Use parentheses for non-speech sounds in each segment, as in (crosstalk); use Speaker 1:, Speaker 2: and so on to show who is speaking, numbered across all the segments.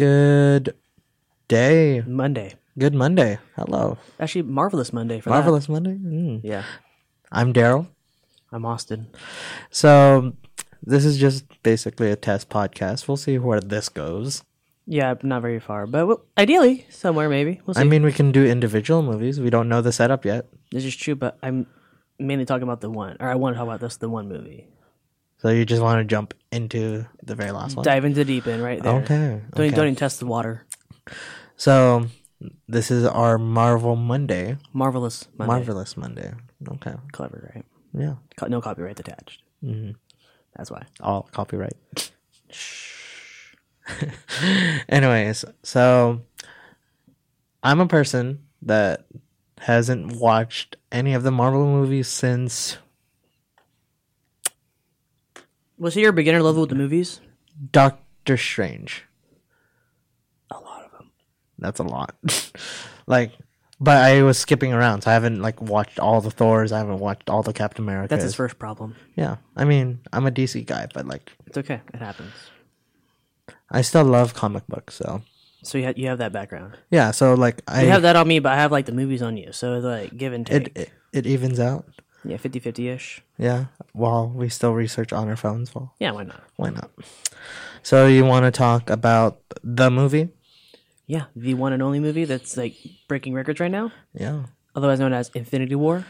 Speaker 1: Good day.
Speaker 2: Monday.
Speaker 1: Good Monday. Hello.
Speaker 2: Actually, marvelous Monday for.
Speaker 1: Marvelous Monday. Mm.
Speaker 2: Yeah,
Speaker 1: I'm Daryl.
Speaker 2: I'm Austin.
Speaker 1: So this is just basically a test podcast. We'll see where this goes.
Speaker 2: Yeah, not very far, but well, ideally somewhere maybe. We'll see.
Speaker 1: I mean, we can do individual movies. We don't know the setup yet.
Speaker 2: this is true, but I'm mainly talking about the one, or I want to talk about this the one movie.
Speaker 1: So you just want to jump into the very last one?
Speaker 2: Dive into the deep end right there.
Speaker 1: Okay.
Speaker 2: Don't,
Speaker 1: okay.
Speaker 2: don't even test the water.
Speaker 1: So this is our Marvel Monday.
Speaker 2: Marvelous Monday.
Speaker 1: Marvelous Monday. Okay.
Speaker 2: Clever, right?
Speaker 1: Yeah.
Speaker 2: Co- No copyright attached.
Speaker 1: Mm-hmm.
Speaker 2: That's why.
Speaker 1: all copyright. (laughs) Anyways, so I'm a person that hasn't watched any of the Marvel movies since
Speaker 2: Was he your beginner level with the movies?
Speaker 1: Doctor Strange.
Speaker 2: A lot of them.
Speaker 1: That's a lot. (laughs) like, but I was skipping around, so I haven't like watched all the Thors. I haven't watched all the Captain America.
Speaker 2: That's his first problem.
Speaker 1: Yeah, I mean, I'm a DC guy, but like,
Speaker 2: It's okay. It happens.
Speaker 1: I still love comic books. So
Speaker 2: So you have, you have that background.
Speaker 1: yeah, so like I
Speaker 2: You have that on me, but I have like the movies on you. So it's like give and take.
Speaker 1: it, it it evens out.
Speaker 2: Yeah, 50-50 ish.
Speaker 1: Yeah, while we still research on our phones. Well,
Speaker 2: Yeah, why not?
Speaker 1: why not? So you want to talk about the movie?
Speaker 2: Yeah, the one and only movie that's like breaking records right now,
Speaker 1: Yeah.
Speaker 2: otherwise known as Infinity War,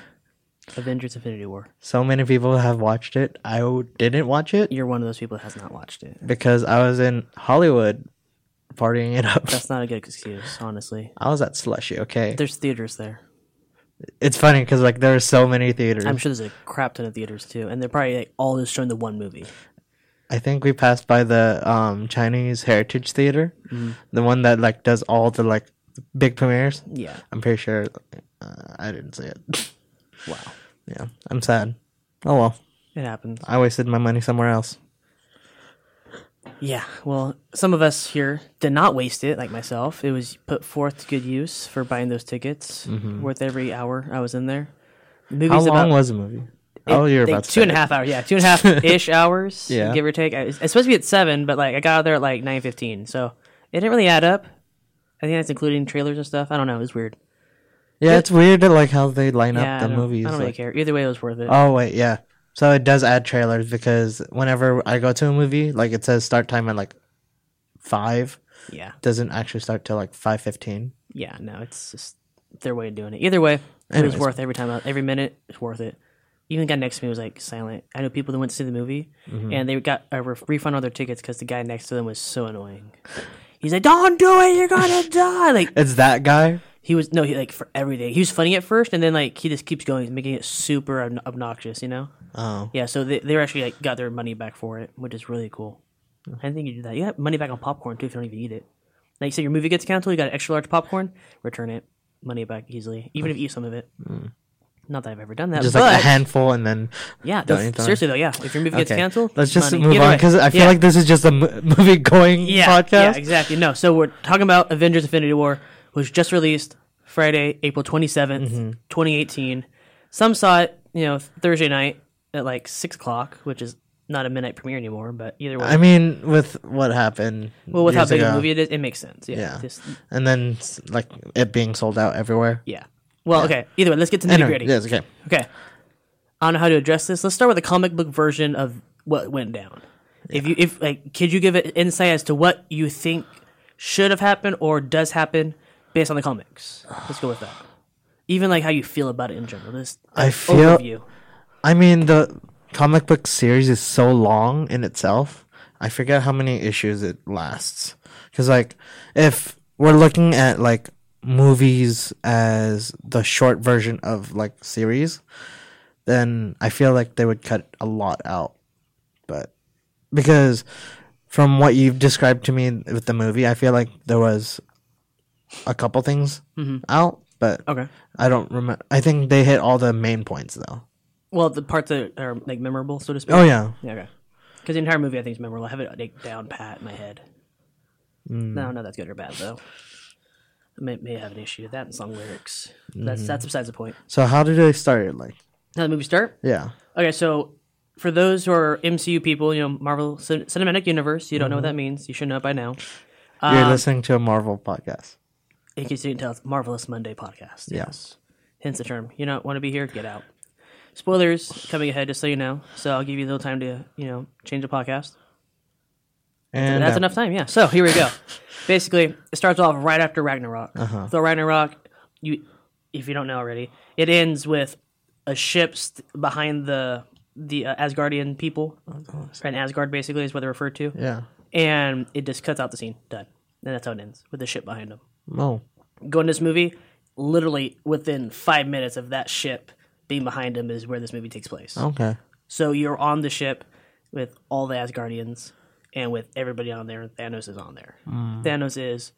Speaker 2: Avengers: Infinity War.
Speaker 1: So many people have watched it. I didn't watch it
Speaker 2: You're one of those people that has not watched it.
Speaker 1: because I was in Hollywood partying it up.
Speaker 2: That's not a good excuse, honestly.
Speaker 1: I was at Slushy. Okay,
Speaker 2: There's theaters there.
Speaker 1: It's funny because like there are so many theaters.
Speaker 2: I'm sure there's a crap ton of theaters too, and they're probably like all just showing the one movie.
Speaker 1: I think we passed by the um, Chinese Heritage Theater, the one that like does all the like big premieres.
Speaker 2: Yeah.
Speaker 1: I'm pretty sure uh, I didn't see it.
Speaker 2: Wow.
Speaker 1: yeah, I'm sad. Oh well,
Speaker 2: It happens.
Speaker 1: I wasted my money somewhere else.
Speaker 2: Yeah. Well, some of us here did not waste it, like myself. It was put forth to good use for buying those tickets, mm-hmm. worth every hour I was in there. The movie's
Speaker 1: How long
Speaker 2: about
Speaker 1: was the movie? oh, you're
Speaker 2: They-
Speaker 1: about to
Speaker 2: two and a half hours. Yeah, two and a half (laughs) ish hours.
Speaker 1: Yeah.
Speaker 2: give or take. I- It's supposed to be at seven, but like I got out there at like nine fifteen, so it didn't really add up. I think that's including trailers and stuff. I don't know. It was weird.
Speaker 1: Yeah, it's weird like how they line
Speaker 2: Yeah,
Speaker 1: up the
Speaker 2: don't,
Speaker 1: movies.
Speaker 2: I don't really care. Either way, it was worth it.
Speaker 1: Oh wait, yeah. So it does add trailers because whenever I go to a movie, like it says start time at like five.
Speaker 2: yeah,
Speaker 1: Doesn't actually start till like five fifteen.
Speaker 2: yeah. No, it's just their way of doing it. Either way, it was worth every time. Every minute, it's worth it. Even the guy next to me was like silent. I know people that went to see the movie
Speaker 1: Mm-hmm.
Speaker 2: and they got a re- refund on their tickets because the guy next to them was so annoying. He's like, "Don't do it! You're gonna (laughs) die!" Like
Speaker 1: It's that guy.
Speaker 2: He was no, he like for everything. He was funny at first, and then like he just keeps going, making it super ob- obnoxious. You know?
Speaker 1: Oh,
Speaker 2: Yeah. So they they were actually like got their money back for it, which is really cool. I didn't think you do that. You have money back on popcorn too if you don't even eat it. Like you say, your movie gets canceled, you got an extra large popcorn, return it, money back easily, even if you eat some of it. Hmm. Not that I've ever done that,
Speaker 1: just
Speaker 2: but
Speaker 1: like a handful, and then (laughs)
Speaker 2: yeah, seriously though, yeah. If your movie gets
Speaker 1: Okay.
Speaker 2: canceled,
Speaker 1: Let's just
Speaker 2: money.
Speaker 1: move
Speaker 2: Either
Speaker 1: on because I feel
Speaker 2: Yeah.
Speaker 1: like this is just a m- (laughs) movie going
Speaker 2: yeah,
Speaker 1: podcast.
Speaker 2: Yeah, exactly. No, so we're talking about Avengers Infinity War, was just released Friday, April 27th,
Speaker 1: Mm-hmm.
Speaker 2: 2018. Some saw it, you know, Thursday night at like 6 o'clock, which is not a midnight premiere anymore, but either way.
Speaker 1: I mean, with what happened,
Speaker 2: well, with how big
Speaker 1: ago,
Speaker 2: a movie it is, it makes sense. Yeah.
Speaker 1: Yeah. And then like it being sold out everywhere.
Speaker 2: yeah. Well, okay. Either way, let's get to the
Speaker 1: nitty
Speaker 2: gritty.
Speaker 1: yes, okay.
Speaker 2: Okay. I don't know how to address this. Let's start with the comic book version of what went down. If you if like could you give an insight as to what you think should have happened or does happen based on the comics? Let's go with that. Even like how you feel about it in general. This
Speaker 1: I feel-
Speaker 2: overview.
Speaker 1: I mean, the comic book series is so long in itself. I forget how many issues it lasts. Because, like, if we're looking at, like, movies as the short version of, like, series, then I feel like they would cut a lot out. But, because from what you've described to me with the movie, I feel like there was a couple things out, but
Speaker 2: Okay.
Speaker 1: I don't remember. I think they hit all the main points, though.
Speaker 2: Well, the parts that are like memorable, so to speak.
Speaker 1: Oh, yeah.
Speaker 2: Yeah, okay. Because the entire movie, I think, is memorable. I have it like down pat in my head.
Speaker 1: Mm.
Speaker 2: No, no, that's good or bad though. I may, may have an issue with that and song lyrics.
Speaker 1: Mm-hmm.
Speaker 2: That's that's besides the point.
Speaker 1: So how did they start it? Like,
Speaker 2: Now the movie start.
Speaker 1: yeah,
Speaker 2: Okay, so for those who are MCU people, you know Marvel Cin- Cinematic Universe, you don't know what that means. You should know it by now.
Speaker 1: You're
Speaker 2: Um,
Speaker 1: listening to a Marvel podcast.
Speaker 2: In case you didn't tell, it's Marvelous Monday podcast. Yes. Hence the term. You don't want to be here? Get out. Spoilers coming ahead, just so you know. So I'll give you a little time to, you know, change the podcast.
Speaker 1: And
Speaker 2: That's
Speaker 1: uh,
Speaker 2: enough time, yeah. So here we go. Basically, it starts off right after Ragnarok.
Speaker 1: Uh-huh.
Speaker 2: So Ragnarok, you, if you don't know already, it ends with a ship st- behind the the uh, Asgardian people, and Asgard basically is what they're referred to,
Speaker 1: Yeah.
Speaker 2: and it just cuts out the scene. Done. And that's how it ends with the ship behind them.
Speaker 1: Oh.
Speaker 2: Going to this movie, literally within five minutes of that ship being behind him is where this movie takes place.
Speaker 1: Okay.
Speaker 2: So you're on the ship with all the Asgardians and with everybody on there. And Thanos is on there. Mm. Thanos is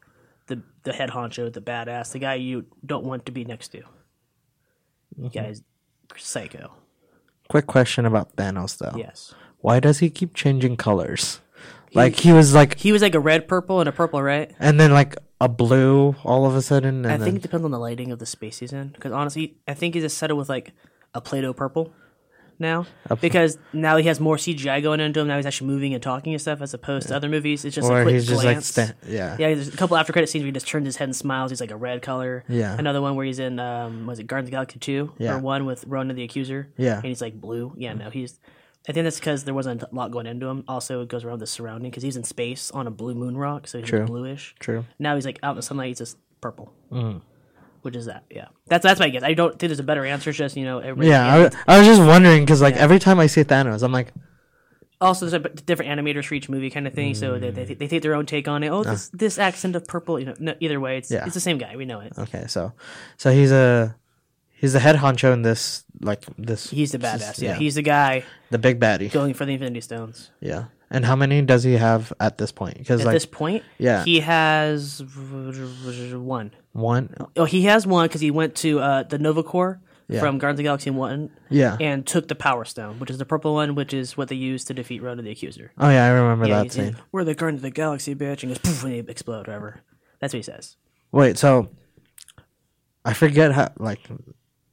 Speaker 2: the the head honcho, the badass, the guy you don't want to be next to. The mm-hmm. guy's psycho.
Speaker 1: Quick question about Thanos though.
Speaker 2: Yes.
Speaker 1: Why does he keep changing colors? like he was like,
Speaker 2: He was like a red purple and a purple, right?
Speaker 1: and then like a blue all of a sudden. And
Speaker 2: I
Speaker 1: then,
Speaker 2: think it depends on the lighting of the space he's in. Because honestly, I think he's just settled with like a Play-Doh purple now. Because now he has more CGI going into him. Now he's actually moving and talking and stuff, as opposed to other movies. It's just
Speaker 1: or
Speaker 2: a quick
Speaker 1: he's just like,
Speaker 2: glance.
Speaker 1: yeah.
Speaker 2: Yeah, there's a couple after credit scenes where he just turns his head and smiles. He's like a red color.
Speaker 1: Yeah.
Speaker 2: Another one where he's in um was it Guardians of the Galaxy two
Speaker 1: Yeah.
Speaker 2: or one with Ronan the Accuser.
Speaker 1: Yeah.
Speaker 2: And he's like blue. Yeah, no, he's. I think that's because there wasn't a lot going into him. Also, it goes around the surrounding because he's in space on a blue moon rock, so he's
Speaker 1: True.
Speaker 2: bluish.
Speaker 1: True.
Speaker 2: Now he's like out in the sunlight. He's just purple.
Speaker 1: Mm.
Speaker 2: Which is that? Yeah, that's that's my guess. I don't think there's a better answer. It's just you know everybody.
Speaker 1: Yeah, I, wa- I was just wondering because like every time I see Thanos, I'm like,
Speaker 2: also there's a different animators for each movie kind of thing so they, they, they take their own take on it oh this, this accent of purple you know no, either way it's,
Speaker 1: Yeah.
Speaker 2: it's the same guy we know it
Speaker 1: okay, so, so he's a, he's the head honcho in this like this.
Speaker 2: he's the badass yeah. he's the guy
Speaker 1: the big baddie.
Speaker 2: going for the infinity stones
Speaker 1: Yeah. And how many does he have at this point? Because
Speaker 2: at
Speaker 1: like
Speaker 2: this point
Speaker 1: yeah.
Speaker 2: he has one
Speaker 1: one.
Speaker 2: oh he has one because he went to uh, the nova Corps
Speaker 1: Yeah.
Speaker 2: from guardians of the galaxy 1
Speaker 1: Yeah.
Speaker 2: and took the power stone which is the purple one which is what they used to defeat ronan the accuser
Speaker 1: oh yeah, I remember
Speaker 2: yeah,
Speaker 1: that
Speaker 2: he's-
Speaker 1: scene.
Speaker 2: we're the guardians of the galaxy bitch and goes poof and they explode whatever that's what he says
Speaker 1: Wait, so I forget how like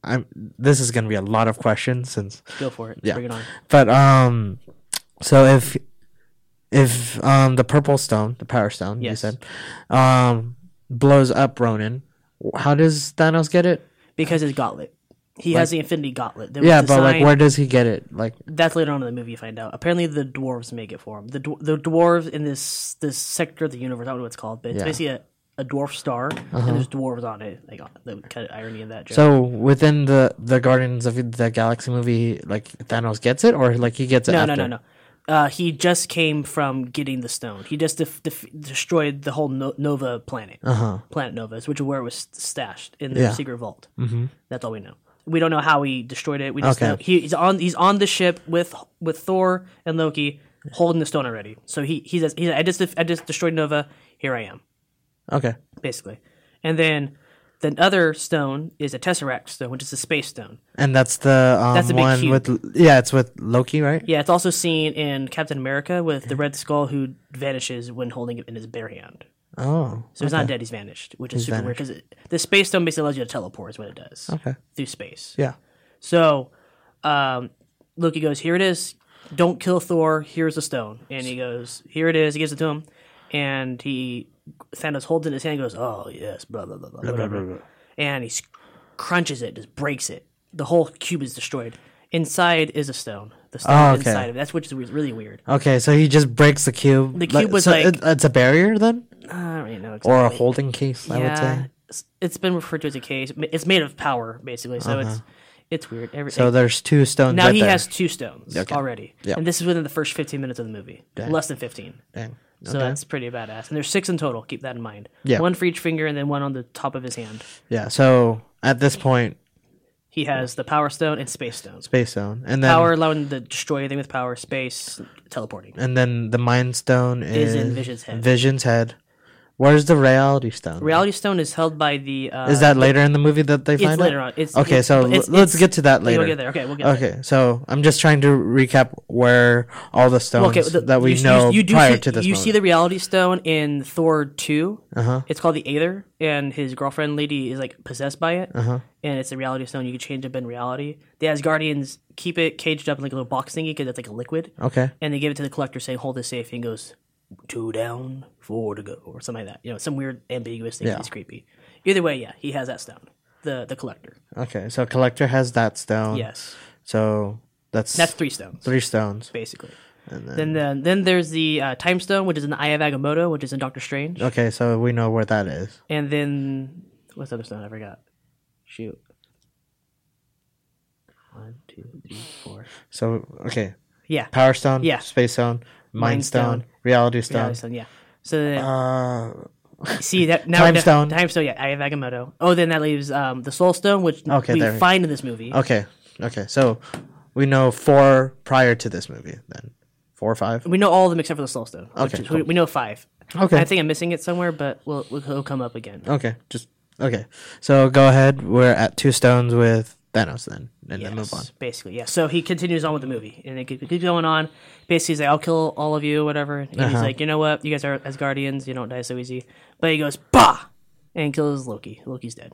Speaker 1: I'm. This is gonna be a lot of questions since
Speaker 2: go for it
Speaker 1: Yeah.
Speaker 2: bring it on
Speaker 1: But um, so if if um the purple stone, the power stone, you said, um, blows up Ronan, how does Thanos get it?
Speaker 2: because his gauntlet. He has the Infinity Gauntlet.
Speaker 1: Yeah, but like, where does he get it? Like,
Speaker 2: That's later on in the movie. You find out. Apparently, the dwarves make it for him. The the dwarves in this this sector of the universe. I don't know what it's called, but it's
Speaker 1: Yeah.
Speaker 2: Basically a, a dwarf star, and there's dwarves on it. Like the kind of irony in that joke.
Speaker 1: so within the the Guardians of the Galaxy movie, like Thanos gets it, or like he gets it
Speaker 2: no,
Speaker 1: after?
Speaker 2: no, no, no. Uh, he just came from getting the stone. He just def- def- destroyed the whole no- Nova planet, uh-huh. planet Novas, which is where it was stashed in the
Speaker 1: Yeah.
Speaker 2: secret vault. Mm-hmm. That's all we know. We don't know how he destroyed it. We just
Speaker 1: Okay.
Speaker 2: know he, he's on he's on the ship with with Thor and Loki holding the stone already. So he he's, he's I just I just destroyed Nova. Here I am,
Speaker 1: Okay.
Speaker 2: basically. And then the other stone is a Tesseract stone, which is a space stone.
Speaker 1: And that's the um,
Speaker 2: That's the big
Speaker 1: one
Speaker 2: cube.
Speaker 1: with yeah, it's with Loki, right?
Speaker 2: Yeah, it's also seen in Captain America with the Red Skull who vanishes when holding it in his bare hand.
Speaker 1: Oh,
Speaker 2: So he's not dead; he's vanished, which is super weird because the space stone basically allows you to teleport. Is what it does
Speaker 1: okay.
Speaker 2: through space.
Speaker 1: Yeah.
Speaker 2: So, um, Loki goes, "Here it is. Don't kill Thor. Here's the stone." And he goes, "Here it is." He gives it to him, and he Thanos holds it in his hand. and Goes, "Oh yes, blah blah blah blah, whatever." And he crunches it, just breaks it. The whole cube is destroyed. Inside is a stone. The stone
Speaker 1: Oh,
Speaker 2: is
Speaker 1: okay.
Speaker 2: inside of it. That's which is really weird.
Speaker 1: Okay, so he just breaks the cube.
Speaker 2: The cube was
Speaker 1: so
Speaker 2: like-
Speaker 1: it, it's a barrier then,
Speaker 2: I don't really know.
Speaker 1: or a holding case. I would say.
Speaker 2: it's- it's been referred to as a case. It's made of power, basically. So it's it's weird. Every,
Speaker 1: Uh-huh. So there's two stones.
Speaker 2: now
Speaker 1: right
Speaker 2: he
Speaker 1: there.
Speaker 2: has two stones already,
Speaker 1: Yeah.
Speaker 2: and this is within the first fifteen minutes of the movie. Less than fifteen.
Speaker 1: Dang.
Speaker 2: So that's pretty badass. And there's six in total. Keep that in mind.
Speaker 1: Yeah.
Speaker 2: One for each finger, and then one on the top of his hand.
Speaker 1: Yeah. So at this point,
Speaker 2: He has the power stone and space Stone.
Speaker 1: space stone, and then
Speaker 2: Power allowing to destroy anything with power. Space teleporting.
Speaker 1: and then the mind stone is,
Speaker 2: Is in Vision's head.
Speaker 1: Vision's head. Where's the reality stone?
Speaker 2: Reality stone is held by the. Uh,
Speaker 1: is that later in the movie that they find
Speaker 2: It's
Speaker 1: later
Speaker 2: on. It's,
Speaker 1: okay,
Speaker 2: it's-
Speaker 1: so
Speaker 2: it's-
Speaker 1: let's get to that
Speaker 2: We'll
Speaker 1: later.
Speaker 2: get there. Okay, we'll get there.
Speaker 1: Okay, so I'm just trying to recap where all the stones
Speaker 2: Okay, the-
Speaker 1: that we
Speaker 2: you,
Speaker 1: know
Speaker 2: you, you do
Speaker 1: prior
Speaker 2: see,
Speaker 1: to this.
Speaker 2: You
Speaker 1: moment.
Speaker 2: see the reality stone in Thor 2
Speaker 1: Uh-huh.
Speaker 2: It's called the Aether, and his girlfriend lady is like possessed by it. Uh-huh. And it's a reality stone. You can change up in reality. The Asgardians keep it caged up in like a little box thingy because it's like a liquid.
Speaker 1: okay.
Speaker 2: And they give it to the collector, saying, "Hold this safe." And he goes, two down, four to go, or something like that. You know, some weird ambiguous thing.
Speaker 1: Yeah.
Speaker 2: He's creepy. Either way, yeah, he has that stone. The the collector.
Speaker 1: Okay, so collector has that stone.
Speaker 2: Yes,
Speaker 1: So that's
Speaker 2: that's three stones
Speaker 1: three stones.
Speaker 2: basically.
Speaker 1: And then,
Speaker 2: Then then, then there's the uh, time stone, which is in the Eye of Agamotto, which is in Doctor Strange.
Speaker 1: okay, so we know where that is.
Speaker 2: And then what's the other stone? I forgot. Shoot. One, two, three, four.
Speaker 1: So okay,
Speaker 2: Yeah.
Speaker 1: power stone.
Speaker 2: Yeah.
Speaker 1: Space stone. Mind,
Speaker 2: Mind
Speaker 1: stone,
Speaker 2: stone,
Speaker 1: Reality stone.
Speaker 2: Yeah, stone, yeah. So then,
Speaker 1: Uh,
Speaker 2: see that now
Speaker 1: Time stone.
Speaker 2: Time stone, yeah. Eye of Agamotto. Oh, then that leaves um, the Soul Stone, which
Speaker 1: Okay,
Speaker 2: we
Speaker 1: there.
Speaker 2: find in this movie.
Speaker 1: okay, okay. So we know four prior to this movie. Then four or five.
Speaker 2: We know all of them except for the Soul Stone. which
Speaker 1: Okay,
Speaker 2: is- we, we know five.
Speaker 1: Okay.
Speaker 2: I think I'm missing it somewhere, but we'll, we'll it'll come up again.
Speaker 1: Okay, just okay. So go ahead. We're at two stones with Thanos then, and then move on.
Speaker 2: Basically, yeah. So he continues on with the movie, and it keeps going on. Basically, he's like, "I'll kill all of you, whatever." And he's
Speaker 1: Uh-huh.
Speaker 2: like, "You know what? You guys are as guardians. You don't die so easy." But he goes, "Bah!" and kills Loki. Loki's dead.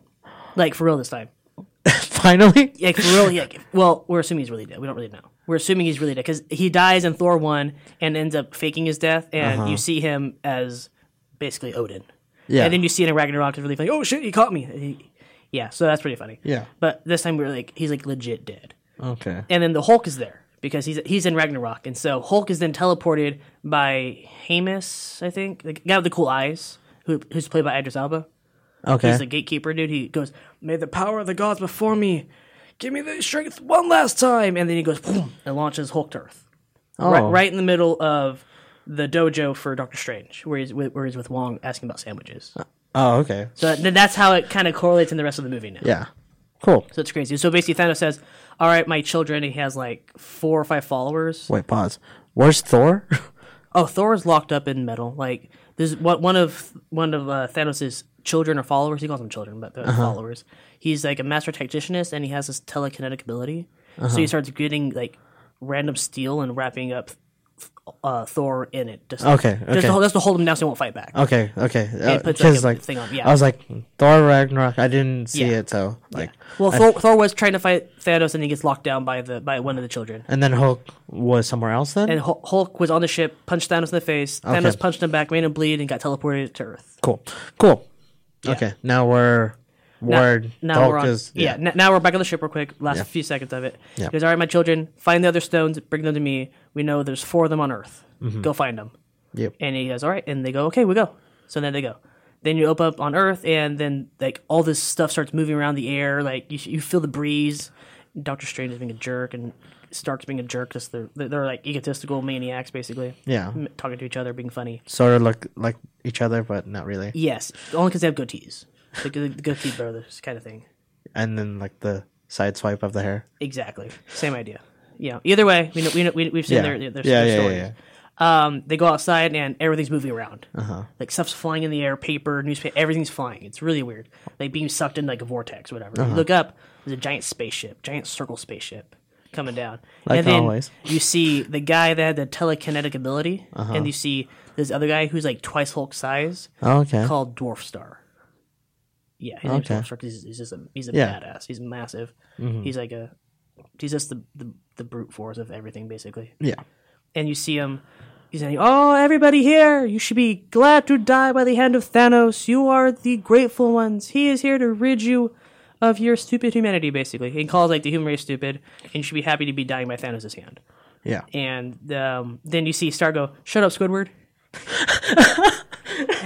Speaker 2: Like for real this time. (laughs)
Speaker 1: Finally.
Speaker 2: Like for real. Like, well, we're assuming he's really dead. We don't really know. We're assuming he's really dead because he dies in Thor one and ends up faking his death, and you see him as basically Odin.
Speaker 1: Uh-huh. Yeah.
Speaker 2: And then you see it in Ragnarok. It's really funny. Oh shit! He caught me. He- yeah. So that's pretty funny.
Speaker 1: Yeah.
Speaker 2: But this time we're like, he's like legit dead.
Speaker 1: Okay.
Speaker 2: and then the Hulk is there because he's he's in Ragnarok, and so Hulk is then teleported by Hamus, I think, the guy with the cool eyes, who, who's played by Idris Elba.
Speaker 1: Okay.
Speaker 2: He's the gatekeeper dude. He goes, "May the power of the gods before me, give me the strength one last time," and then he goes boom, and launches Hulk to Earth,
Speaker 1: oh.
Speaker 2: right, right in the middle of the dojo for Doctor Strange, where he's with, where he's with Wong asking about sandwiches.
Speaker 1: Uh, Oh, okay.
Speaker 2: So then that's how it kind of correlates in the rest of the movie now.
Speaker 1: Yeah. Cool.
Speaker 2: So it's crazy. So basically, Thanos says, "All right, my children." He has like four or five followers.
Speaker 1: Wait. Pause. Where's Thor? (laughs)
Speaker 2: Oh, Thor is locked up in metal. Like there's what one of one of uh, Thanos' children or followers. He calls them children, but they're followers. He's like a master tacticianist, and he has this telekinetic ability. So he starts getting like random steel and wrapping up uh, Thor in it. Just,
Speaker 1: Okay,
Speaker 2: Just
Speaker 1: okay.
Speaker 2: to, hold- just to hold him down so he won't fight back.
Speaker 1: Okay. Okay.
Speaker 2: it puts,
Speaker 1: Because
Speaker 2: like, thing on- yeah.
Speaker 1: I was like Thor Ragnarok. I didn't see
Speaker 2: Yeah.
Speaker 1: it, so like,
Speaker 2: Well, Thor, Thor was trying to fight Thanos, and he gets locked down by the by one of the children.
Speaker 1: and then Hulk was somewhere else then.
Speaker 2: And Hulk was on the ship, punched Thanos in the face. Thanos
Speaker 1: Okay.
Speaker 2: punched him back, made him bleed, and got teleported to Earth.
Speaker 1: cool. Cool. Okay. Now we're
Speaker 2: Now- now we're on,
Speaker 1: is.
Speaker 2: yeah. n- now we're back on the ship real quick. Last
Speaker 1: Yeah.
Speaker 2: few seconds of it.
Speaker 1: Yeah.
Speaker 2: He goes, all right, my children, find the other stones, bring them to me. We know there's four of them on Earth.
Speaker 1: Mm-hmm.
Speaker 2: Go find them.
Speaker 1: Yep.
Speaker 2: And he goes, all right, and they go, okay, we go. So then they go. Then you open up on Earth, and then like all this stuff starts moving around the air. Like you, you feel the breeze. Doctor Strange is being a jerk, and Stark's being a jerk because they're they're they're, like egotistical maniacs, basically
Speaker 1: Yeah.
Speaker 2: Talking to each other, being funny.
Speaker 1: Sort of look like each other, but not really.
Speaker 2: Yes, only because they have goatees, the, the goatee brothers kind of thing.
Speaker 1: And then like the side swipe of the hair.
Speaker 2: Exactly. Same idea. Yeah. Either way, we know, we know, we, we've seen
Speaker 1: Yeah.
Speaker 2: their, their,
Speaker 1: yeah,
Speaker 2: their
Speaker 1: yeah,
Speaker 2: stories.
Speaker 1: yeah,
Speaker 2: Um, they go outside and everything's moving around.
Speaker 1: Uh-huh.
Speaker 2: Like stuff's flying in the air, paper, newspaper, everything's flying. It's really weird. Like being sucked in like a vortex, or whatever.
Speaker 1: Uh-huh.
Speaker 2: You look up, there's a giant spaceship, giant circle spaceship coming down.
Speaker 1: Like
Speaker 2: and then
Speaker 1: always.
Speaker 2: you see the guy that had the telekinetic ability,
Speaker 1: Uh-huh.
Speaker 2: and you see this other guy who's like twice Hulk size,
Speaker 1: Oh, okay.
Speaker 2: called Dwarf Star. Yeah, his name's
Speaker 1: Okay.
Speaker 2: 'cause he's, he's just a he's a
Speaker 1: Yeah.
Speaker 2: Badass. He's massive. He's like a he's just the, the the brute force of everything basically.
Speaker 1: Yeah.
Speaker 2: And you see him. He's saying, "Oh, everybody here! You should be glad to die by the hand of Thanos. You are the grateful ones. He is here to rid you of your stupid humanity." Basically, he calls like the human race stupid, and you should be happy to be dying by Thanos' hand.
Speaker 1: Yeah.
Speaker 2: And um, then you see Star go, "Shut up, Squidward." (laughs)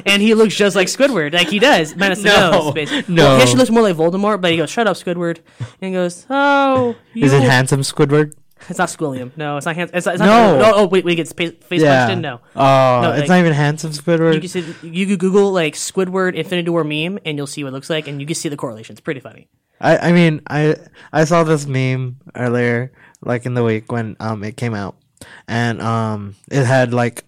Speaker 2: and he looks just like Squidward, like he does, minus the
Speaker 1: No,
Speaker 2: nose. Basically.
Speaker 1: no.
Speaker 2: Well, he actually looks more like Voldemort, but he goes, "Shut up, Squidward," and he goes, "Oh,
Speaker 1: Is it handsome Squidward?
Speaker 2: it's not Squilliam. No, it's not handsome. It's not, it's
Speaker 1: No.
Speaker 2: no. Oh, wait, wait, he gets face,
Speaker 1: Yeah.
Speaker 2: punched in. No.
Speaker 1: Oh,
Speaker 2: No,
Speaker 1: it's
Speaker 2: like-
Speaker 1: not even handsome Squidward.
Speaker 2: You can see, you could Google like Squidward Infinity War meme, and you'll see what it looks like, and you can see the correlation. It's pretty funny.
Speaker 1: I, I mean, I I saw this meme earlier, like in the week when um it came out, and um it had like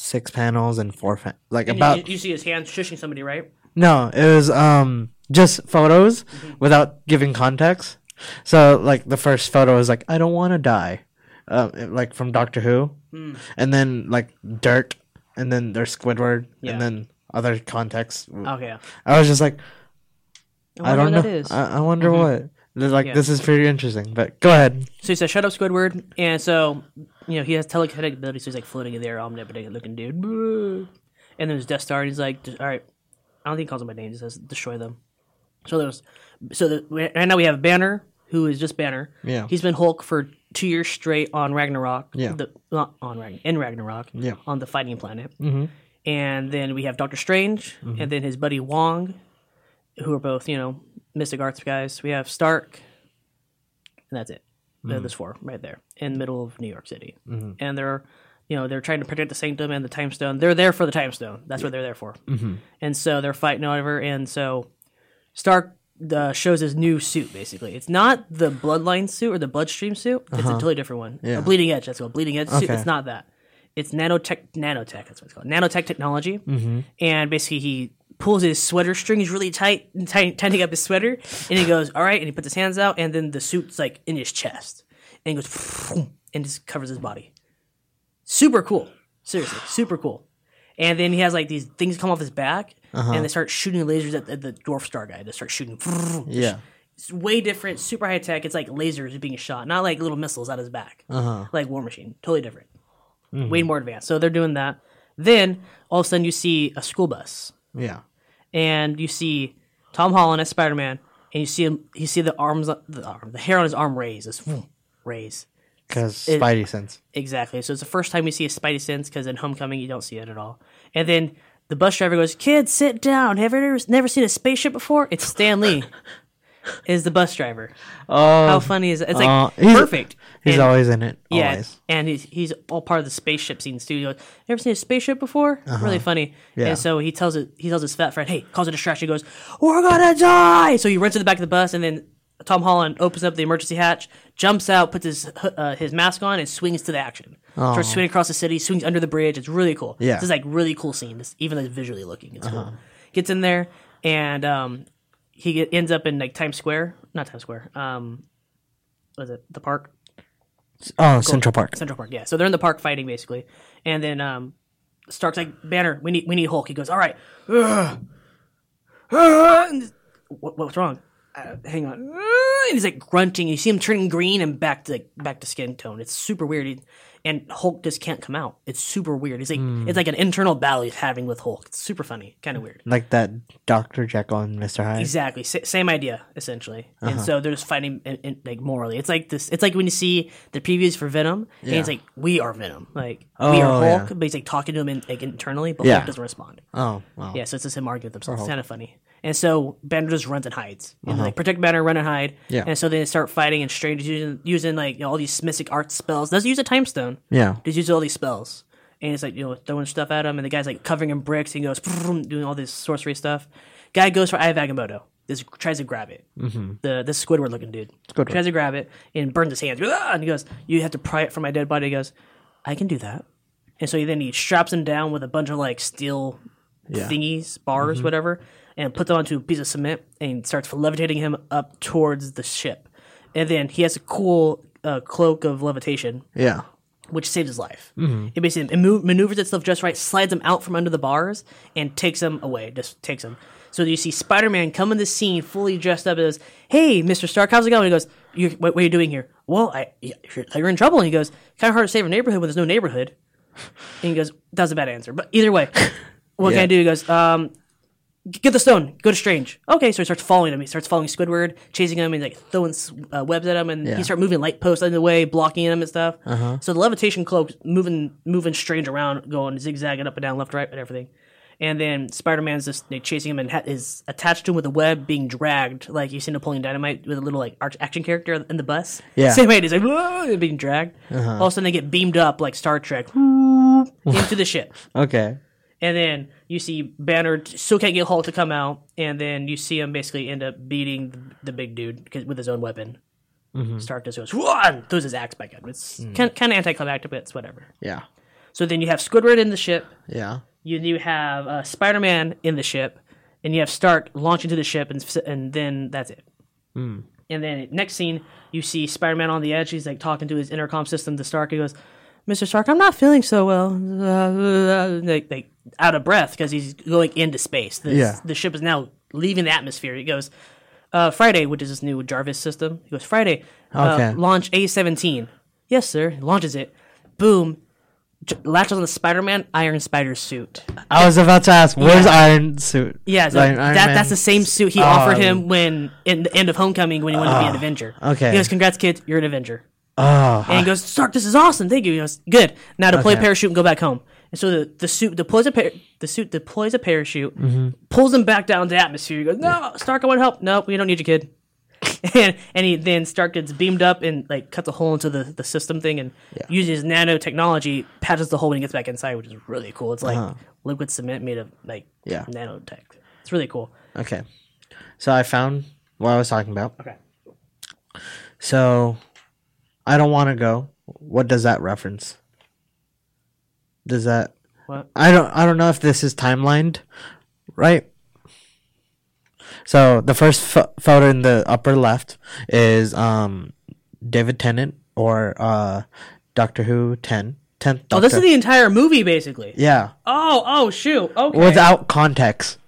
Speaker 1: six panels and four fa- like
Speaker 2: And
Speaker 1: about
Speaker 2: you, you see his hands shushing somebody, right?
Speaker 1: no, it was um just photos
Speaker 2: Mm-hmm.
Speaker 1: without giving context. So like the first photo is like I don't want to die, uh, like from Doctor Who,
Speaker 2: Hmm.
Speaker 1: and then like dirt, and then there's Squidward,
Speaker 2: Yeah.
Speaker 1: and then other context.
Speaker 2: Okay.
Speaker 1: I was just like.
Speaker 2: I,
Speaker 1: I don't
Speaker 2: wonder
Speaker 1: know.
Speaker 2: what.
Speaker 1: I, I wonder what. They're Like
Speaker 2: Yeah.
Speaker 1: this is pretty interesting, but go ahead.
Speaker 2: So he says, "Shut up, Squidward." And so you know he has telekinetic abilities, so he's like floating in the air, omnipotent looking dude. And then there's Death Star, and he's like, all right, I don't think he calls them by name. He says destroy them. So there's so the, right now we have Banner, who is just Banner.
Speaker 1: Yeah.
Speaker 2: he's been Hulk for two years straight on Ragnarok.
Speaker 1: Yeah.
Speaker 2: the, not on Ragn in Ragnarok.
Speaker 1: Yeah.
Speaker 2: on the fighting planet. Mm-hmm. And then we have Doctor Strange, and then his buddy Wong, who are both you know mystic arts guys. We have Stark, and that's it. There- There's four right there in the middle of New York City, and they're you know they're trying to protect the sanctum and the time stone. They're there for the time stone. That's what they're there for. And so they're fighting over, and so Stark uh, shows his new suit. Basically, it's not the Bloodline suit or the Bloodstream suit. It's a totally different one.
Speaker 1: Yeah.
Speaker 2: A Bleeding Edge. That's what it's called Bleeding Edge suit. It's not that. It's nanotech. Nanotech. That's what it's called. Nanotech technology. Mm-hmm. And basically, he pulls his sweater strings really tight, tight, tightening up his sweater, and he goes, "All right," and he puts his hands out, and then the suit's like in his chest, and he goes (laughs) and just covers his body. Super cool. Seriously, super cool. And then he has like these things come off his back, and they start shooting lasers at, at the dwarf star guy. They start shooting. (laughs)
Speaker 1: Yeah.
Speaker 2: It's way different, super high tech. It's like lasers being shot, not like little missiles out his back,
Speaker 1: Uh-huh.
Speaker 2: like War Machine. Totally different. Way more advanced. So they're doing that. Then all of a sudden you see a school bus,
Speaker 1: Yeah.
Speaker 2: And you see Tom Holland as Spider Man, and you see him. You see the arms, the arm, the hair on his arm raise, this raise.
Speaker 1: Because Spidey sense.
Speaker 2: Exactly. So it's the first time we see a Spidey sense because in Homecoming you don't see it at all. And then the bus driver goes, "Kids, sit down. Have you ever never seen a spaceship before?" It's Stan Lee. (laughs) Is the bus driver?
Speaker 1: Oh,
Speaker 2: How funny is that? It's like
Speaker 1: uh,
Speaker 2: perfect.
Speaker 1: He's
Speaker 2: And-
Speaker 1: always in it.
Speaker 2: yeah,
Speaker 1: Always.
Speaker 2: and he's he's all part of the spaceship scenes too. Goes, "Ever seen a spaceship before?" Really funny.
Speaker 1: Uh-huh. Yeah.
Speaker 2: And so he tells it. He tells his fat friend, "Hey, calls a distraction." He goes, "We're gonna die!" So he runs to the back of the bus, and then Tom Holland opens up the emergency hatch, jumps out, puts his uh, his mask on, and swings to the action. Oh. Starts swinging across the city, swings under the bridge. It's really cool.
Speaker 1: Yeah.
Speaker 2: this is like really cool scene. This, even though it's visually looking, it's cool. Gets in there, and um, he get, ends up in like Times Square, not Times Square. Um, was it the park?
Speaker 1: Oh, Central Park.
Speaker 2: Central Park. Yeah. So they're in the park fighting basically, and then um, Stark's like, "Banner, we need we need Hulk." He goes, "All right." Ugh. (sighs) Ugh. And- What, what's wrong? Uh, hang on. And he's like grunting. You see him turning green and back to back to skin tone. It's super weird. He, and Hulk just can't come out. It's super weird. He's like it's like an internal battle he's having with Hulk. It's super funny, kind of weird.
Speaker 1: Like that Dr. Jekyll and Mr. Hyde.
Speaker 2: Exactly, Sa- same idea essentially,
Speaker 1: Uh-huh.
Speaker 2: and so they're just fighting in, in, like morally. It's like this. It's like when you see the previews for Venom, and it's like we are Venom, like we are
Speaker 1: Oh,
Speaker 2: Hulk,
Speaker 1: yeah.
Speaker 2: but he's like talking to him in, like internally, but
Speaker 1: Yeah.
Speaker 2: Hulk doesn't respond.
Speaker 1: Oh, wow.
Speaker 2: Yeah, so it's just him arguing with themselves. It's kind of funny. And so Banner just runs and hides, and like protect Banner, run and hide.
Speaker 1: Uh-huh. Yeah.
Speaker 2: And so they start fighting, and Strange using using like you know, all these mystic art spells. Doesn't use a time stone.
Speaker 1: Yeah.
Speaker 2: Just uses all these spells. And it's like, you know, throwing stuff at him, and the guy's like covering him bricks, and he goes doing all this sorcery stuff. Guy goes for Eye of Agamotto. This tries to grab it. Mm-hmm. The this Squidward looking dude
Speaker 1: Squidward.
Speaker 2: tries to grab it and burns his hands. "Ah!" And he goes, "You have to pry it from my dead body." He goes, "I can do that." And so he then he straps him down with a bunch of like steel
Speaker 1: Yeah.
Speaker 2: thingies, bars, whatever, and puts them onto a piece of cement and starts levitating him up towards the ship. And then he has a cool uh, cloak of levitation
Speaker 1: Yeah.
Speaker 2: which saves his life. It basically manu- maneuvers itself just right, slides him out from under the bars, and takes him away. Just takes him. So you see Spider Man come in the scene fully dressed up as, "Hey, Mister Stark, how's it going?" He goes, you, what, "What are you doing here?" Well, I you're, you're in trouble. And he goes, "Kind of hard to save a neighborhood when there's no neighborhood." And he goes, "That's a bad answer." But either way, (laughs) what can I do? He goes, um, get the stone. Go to Strange. Okay, so he starts following him. He starts following Squidward, chasing him, and like throwing uh, webs at him, and
Speaker 1: Yeah.
Speaker 2: he starts moving light posts in the way, blocking him and stuff. So the levitation cloak moving, moving Strange around, going zigzagging up and down, left, right, and everything. And then Spider Man's just like, chasing him and ha- is attached to him with a web, being dragged like you see Napoleon Dynamite with a little like arch action character in the bus.
Speaker 1: Yeah. (laughs)
Speaker 2: same way. He's like "Whoa," being dragged. All of a sudden, they get beamed up like Star Trek (laughs) into the ship.
Speaker 1: Okay.
Speaker 2: And then you see Banner still can't get Hulk to come out, and then you see him basically end up beating the, the big dude with his own weapon. Mm-hmm. Stark just goes "Whoa," and throws his axe back at him. It's hmm. kind kind of anticlimactic, but it's whatever.
Speaker 1: Yeah.
Speaker 2: So then you have Squidward in the ship.
Speaker 1: Yeah.
Speaker 2: You you have uh, Spider Man in the ship, and you have Stark launch into the ship, and and then that's it. Hmm. And then next scene, you see Spider Man on the edge. He's like talking to his intercom system to Stark. He goes, "Mr. Stark, I'm not feeling so well." Uh, like, like out of breath because he's going into space. The,
Speaker 1: Yeah.
Speaker 2: the ship is now leaving the atmosphere. He goes, uh, "Friday, which is this new Jarvis system." He goes, "Friday, uh,
Speaker 1: Okay.
Speaker 2: launch A17." Yes, sir. He launches it. boom, j- latches on the Spider-Man Iron Spider suit.
Speaker 1: I was about to ask, where's Iron Suit?
Speaker 2: Yeah, so
Speaker 1: Iron- Iron
Speaker 2: that,
Speaker 1: Man?
Speaker 2: that's the same suit he
Speaker 1: Oh.
Speaker 2: offered him when in the end of Homecoming when he wanted to be an Avenger.
Speaker 1: okay.
Speaker 2: He goes, "Congrats, kid. you're an Avenger."
Speaker 1: Oh,
Speaker 2: And he goes, Stark, this is awesome. Thank you. He goes, good. Now deploy
Speaker 1: Okay.
Speaker 2: a parachute and go back home. And so the, the suit deploys a par- the suit deploys a parachute,
Speaker 1: Mm-hmm.
Speaker 2: pulls him back down to atmosphere. He goes, no, Stark, I want help. No, we don't need you, kid. (laughs) and and he then Stark gets beamed up and like cuts a hole into the, the system thing and using his nanotechnology patches the hole when he gets back inside, which is really cool. It's like liquid cement made of like
Speaker 1: Uh-huh. Yeah.
Speaker 2: nanotech. It's really cool.
Speaker 1: okay. So I found what I was talking about.
Speaker 2: Okay.
Speaker 1: So, I don't want to go. What does that reference? Does that?
Speaker 2: What?
Speaker 1: I don't. I don't know if this is timelined, right? So the first pho- photo in the upper left is um David Tennant or uh Doctor Who ten tenth.
Speaker 2: Oh, this is the entire movie basically.
Speaker 1: yeah
Speaker 2: Oh, oh shoot. Okay.
Speaker 1: without context. (laughs)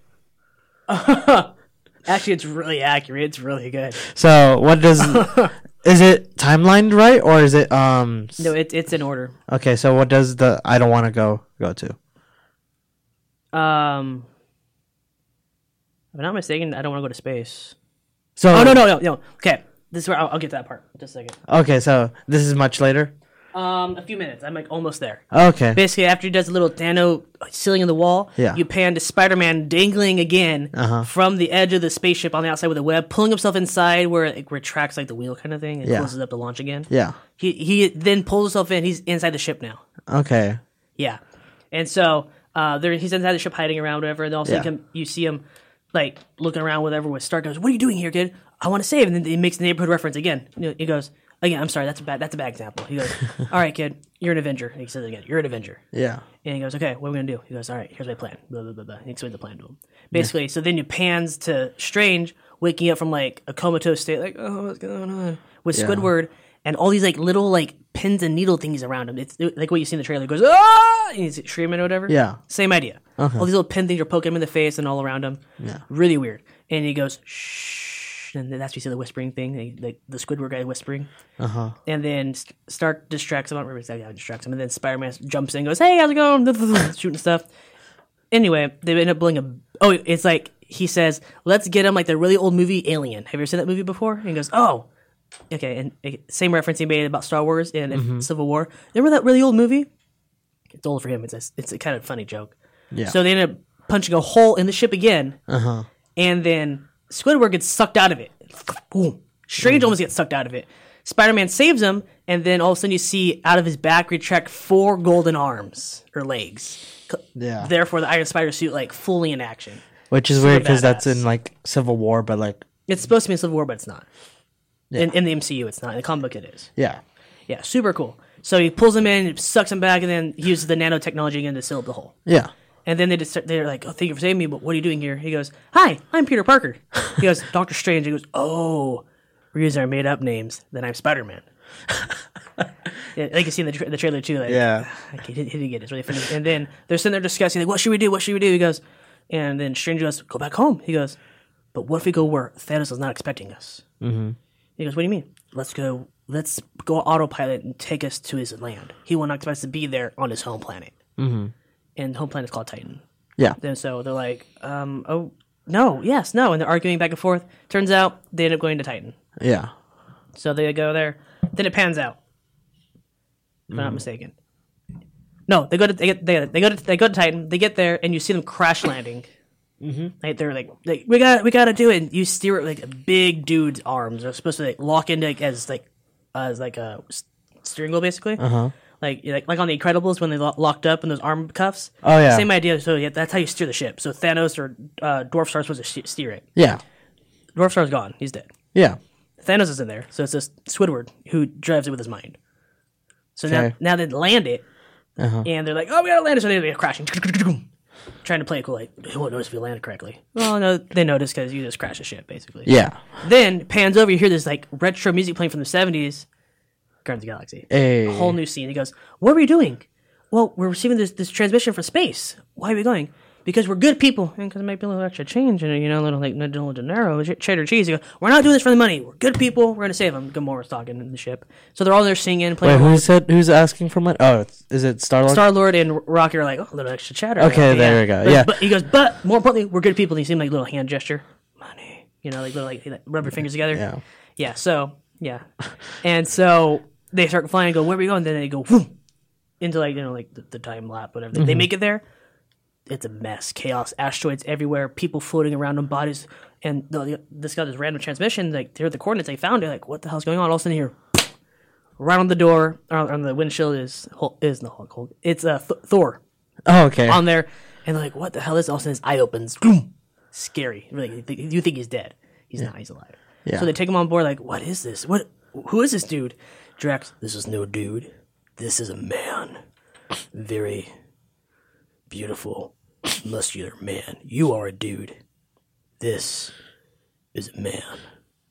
Speaker 2: Actually, it's really accurate. It's really good.
Speaker 1: So what does (laughs) is it timelined right or is it um s-
Speaker 2: No, it, it's in order.
Speaker 1: okay? So what does the I don't want to go go to?
Speaker 2: Um, if I'm not mistaken, I don't want to go to space.
Speaker 1: So
Speaker 2: Oh no, no, no, no. Okay, this is where I'll, I'll get to that part. Just a second.
Speaker 1: Okay, so this is much later.
Speaker 2: Um, a few minutes. I'm like almost there.
Speaker 1: Okay.
Speaker 2: Basically, after he does a little nano ceiling in the wall,
Speaker 1: Yeah.
Speaker 2: you pan to Spider-Man dangling again
Speaker 1: Uh-huh.
Speaker 2: from the edge of the spaceship on the outside with a web, pulling himself inside where it retracts like the wheel kind of thing and
Speaker 1: Yeah.
Speaker 2: closes up the launch again.
Speaker 1: Yeah.
Speaker 2: He he then pulls himself in. He's inside the ship now.
Speaker 1: Okay.
Speaker 2: Yeah, and so uh, there he's inside the ship hiding around, whatever. And then all of a sudden
Speaker 1: Yeah.
Speaker 2: come, you see him like looking around, whatever. With Stark goes, "What are you doing here, kid? I want to save." And then he makes the neighborhood reference again. You know, He goes, "Again, I'm sorry. That's a bad. That's a bad example." He goes, (laughs) "All right, kid, you're an Avenger." And he says it again, "You're an Avenger."
Speaker 1: Yeah.
Speaker 2: And he goes, "Okay, what are we gonna do?" He goes, "All right, here's my plan." Blah blah blah blah. He explains the plan to him. Basically, so then you pans to Strange waking up from like a comatose state, like, "Oh, what's going on?" With
Speaker 1: Yeah.
Speaker 2: Squidward and all these like little like pins and needle things around him. It's like what you see in the trailer. He goes, "Ah!" And he's screaming or whatever.
Speaker 1: Yeah.
Speaker 2: Same idea. All these little pin things are poking him in the face and all around him.
Speaker 1: Yeah.
Speaker 2: Really weird. And he goes, "Shh," and then that's when you see the whispering thing, the, the, the Squidward guy whispering.
Speaker 1: Uh huh.
Speaker 2: And then St- Stark distracts him. I don't remember exactly how he distracts him. And then Spider Man jumps in and goes, Hey, how's it going? (laughs) Shooting stuff. Anyway, they end up blowing a. Oh, it's like he says, Let's get him like the really old movie Alien. Have you ever seen that movie before? And he goes, Oh. Okay. And uh, same reference he made about Star Wars and, and Civil War. Remember that really old movie? It's old for him. It's a, it's a kind of funny joke.
Speaker 1: Yeah.
Speaker 2: So they end up punching a hole in the ship again.
Speaker 1: Uh huh.
Speaker 2: And then Squidward gets sucked out of it. Boom. Strange mm. almost gets sucked out of it. Spider Man saves him, and then all of a sudden you see out of his back retract four golden arms or legs.
Speaker 1: Yeah.
Speaker 2: Therefore, the Iron Spider suit like fully in action.
Speaker 1: Which is weird because that's in like Civil War, but like
Speaker 2: It's supposed to be in Civil War, but it's not. In, in the MCU, it's not. In the comic book, it is.
Speaker 1: yeah.
Speaker 2: Yeah, super cool. So he pulls him in, sucks him back, and then he uses the nanotechnology again to seal up the hole.
Speaker 1: Yeah.
Speaker 2: And then they just start, they're like, "Oh, thank you for saving me, but what are you doing here?" He goes, "Hi, I'm Peter Parker." (laughs) He goes, "Doctor Strange." He goes, "Oh, we're using our made up names. Then I'm Spider Man." (laughs) yeah, like you can see in the, tra- the trailer too. Like,
Speaker 1: Yeah.
Speaker 2: like, he, didn't, he didn't get it. It's really funny. And then they're sitting there discussing, like, "What should we do? What should we do?" He goes, and then Strange goes, "Go back home." He goes, "But what if we go where Thanos is not expecting us?" Mm-hmm. He goes, "What do you mean? Let's go. Let's go autopilot and take us to his land. He will not expect us to be there on his home planet." Mm-hmm. And home planet is called Titan.
Speaker 1: Yeah.
Speaker 2: And so they're like, um, oh, no, yes, no. And they're arguing back and forth. Turns out they end up going to Titan.
Speaker 1: Yeah.
Speaker 2: So they go there. Then it pans out. If I'm not mistaken. No, they go to they, get, they, they go to they go to Titan. They get there and you see them crash landing. Mm-hmm. Like they're like, like we got we got to do it. And you steer it like a big dude's arms. They're supposed to like lock into like, as like as like a steering wheel basically. Uh-huh. Like, like like on the Incredibles when they lo- locked up in those arm cuffs.
Speaker 1: Oh, yeah.
Speaker 2: Same idea. So yeah, that's how you steer the ship. So Thanos or uh, Dwarf Star supposed to ste- steer it.
Speaker 1: Yeah.
Speaker 2: Dwarf Star's gone. He's dead.
Speaker 1: Yeah.
Speaker 2: Thanos is in there, so it's just Squidward who drives it with his mind. So now,
Speaker 1: Okay.
Speaker 2: now they land it, and they're like, "Oh, we gotta land it!" So they're crashing, (laughs) trying to play it cool. Like, who won't notice if we land it correctly? Well, no, they notice because you just crash the ship, basically.
Speaker 1: Yeah.
Speaker 2: Then pans over, you hear this like retro music playing from the seventies, Guardians of the Galaxy.
Speaker 1: Hey.
Speaker 2: whole new scene. He goes, "What are we doing?" Well, we're receiving this this transmission from space. Why are we going? because we're good people and because it might be a little extra change and you know a little like a little dinero, ch- cheddar cheese. He goes, we're not doing this for the money. We're good people. We're gonna save them. Gamora's talking in the ship, so they're all there singing,
Speaker 1: Wait,
Speaker 2: playing.
Speaker 1: who said who's asking for money? Oh, is it Star Lord?
Speaker 2: Star Lord and Rocky are like, oh, a little extra cheddar.
Speaker 1: Okay,
Speaker 2: Like,
Speaker 1: there we go.
Speaker 2: But-
Speaker 1: Yeah.
Speaker 2: but he goes, but more importantly, we're good people. And he seemed like a little hand gesture, money. You know, like little like rub your fingers together.
Speaker 1: Yeah.
Speaker 2: Yeah. So yeah, and so they start flying and go, where are we going? And then they go whoom, into like you know like the, the time lap, whatever.
Speaker 1: Mm-hmm.
Speaker 2: They make it there. It's a mess, chaos, asteroids everywhere, people floating around on bodies, and the, the, this got this random transmission. Like they're the coordinates they found it. Like what the hell's going on? All of a sudden here, right on the door, or on the windshield is is not Hulk. It's uh, Th- Thor
Speaker 1: Oh, okay.
Speaker 2: on there, and they're like, what the hell is? All of a sudden his eye opens, scary. Really, you think, you think he's dead? He's not. He's alive.
Speaker 1: Yeah.
Speaker 2: So they take him on board. Like, what is this? What? Who is this dude? Drax, this is no dude. This is a man. Very beautiful, muscular man. You are a dude. This is a man.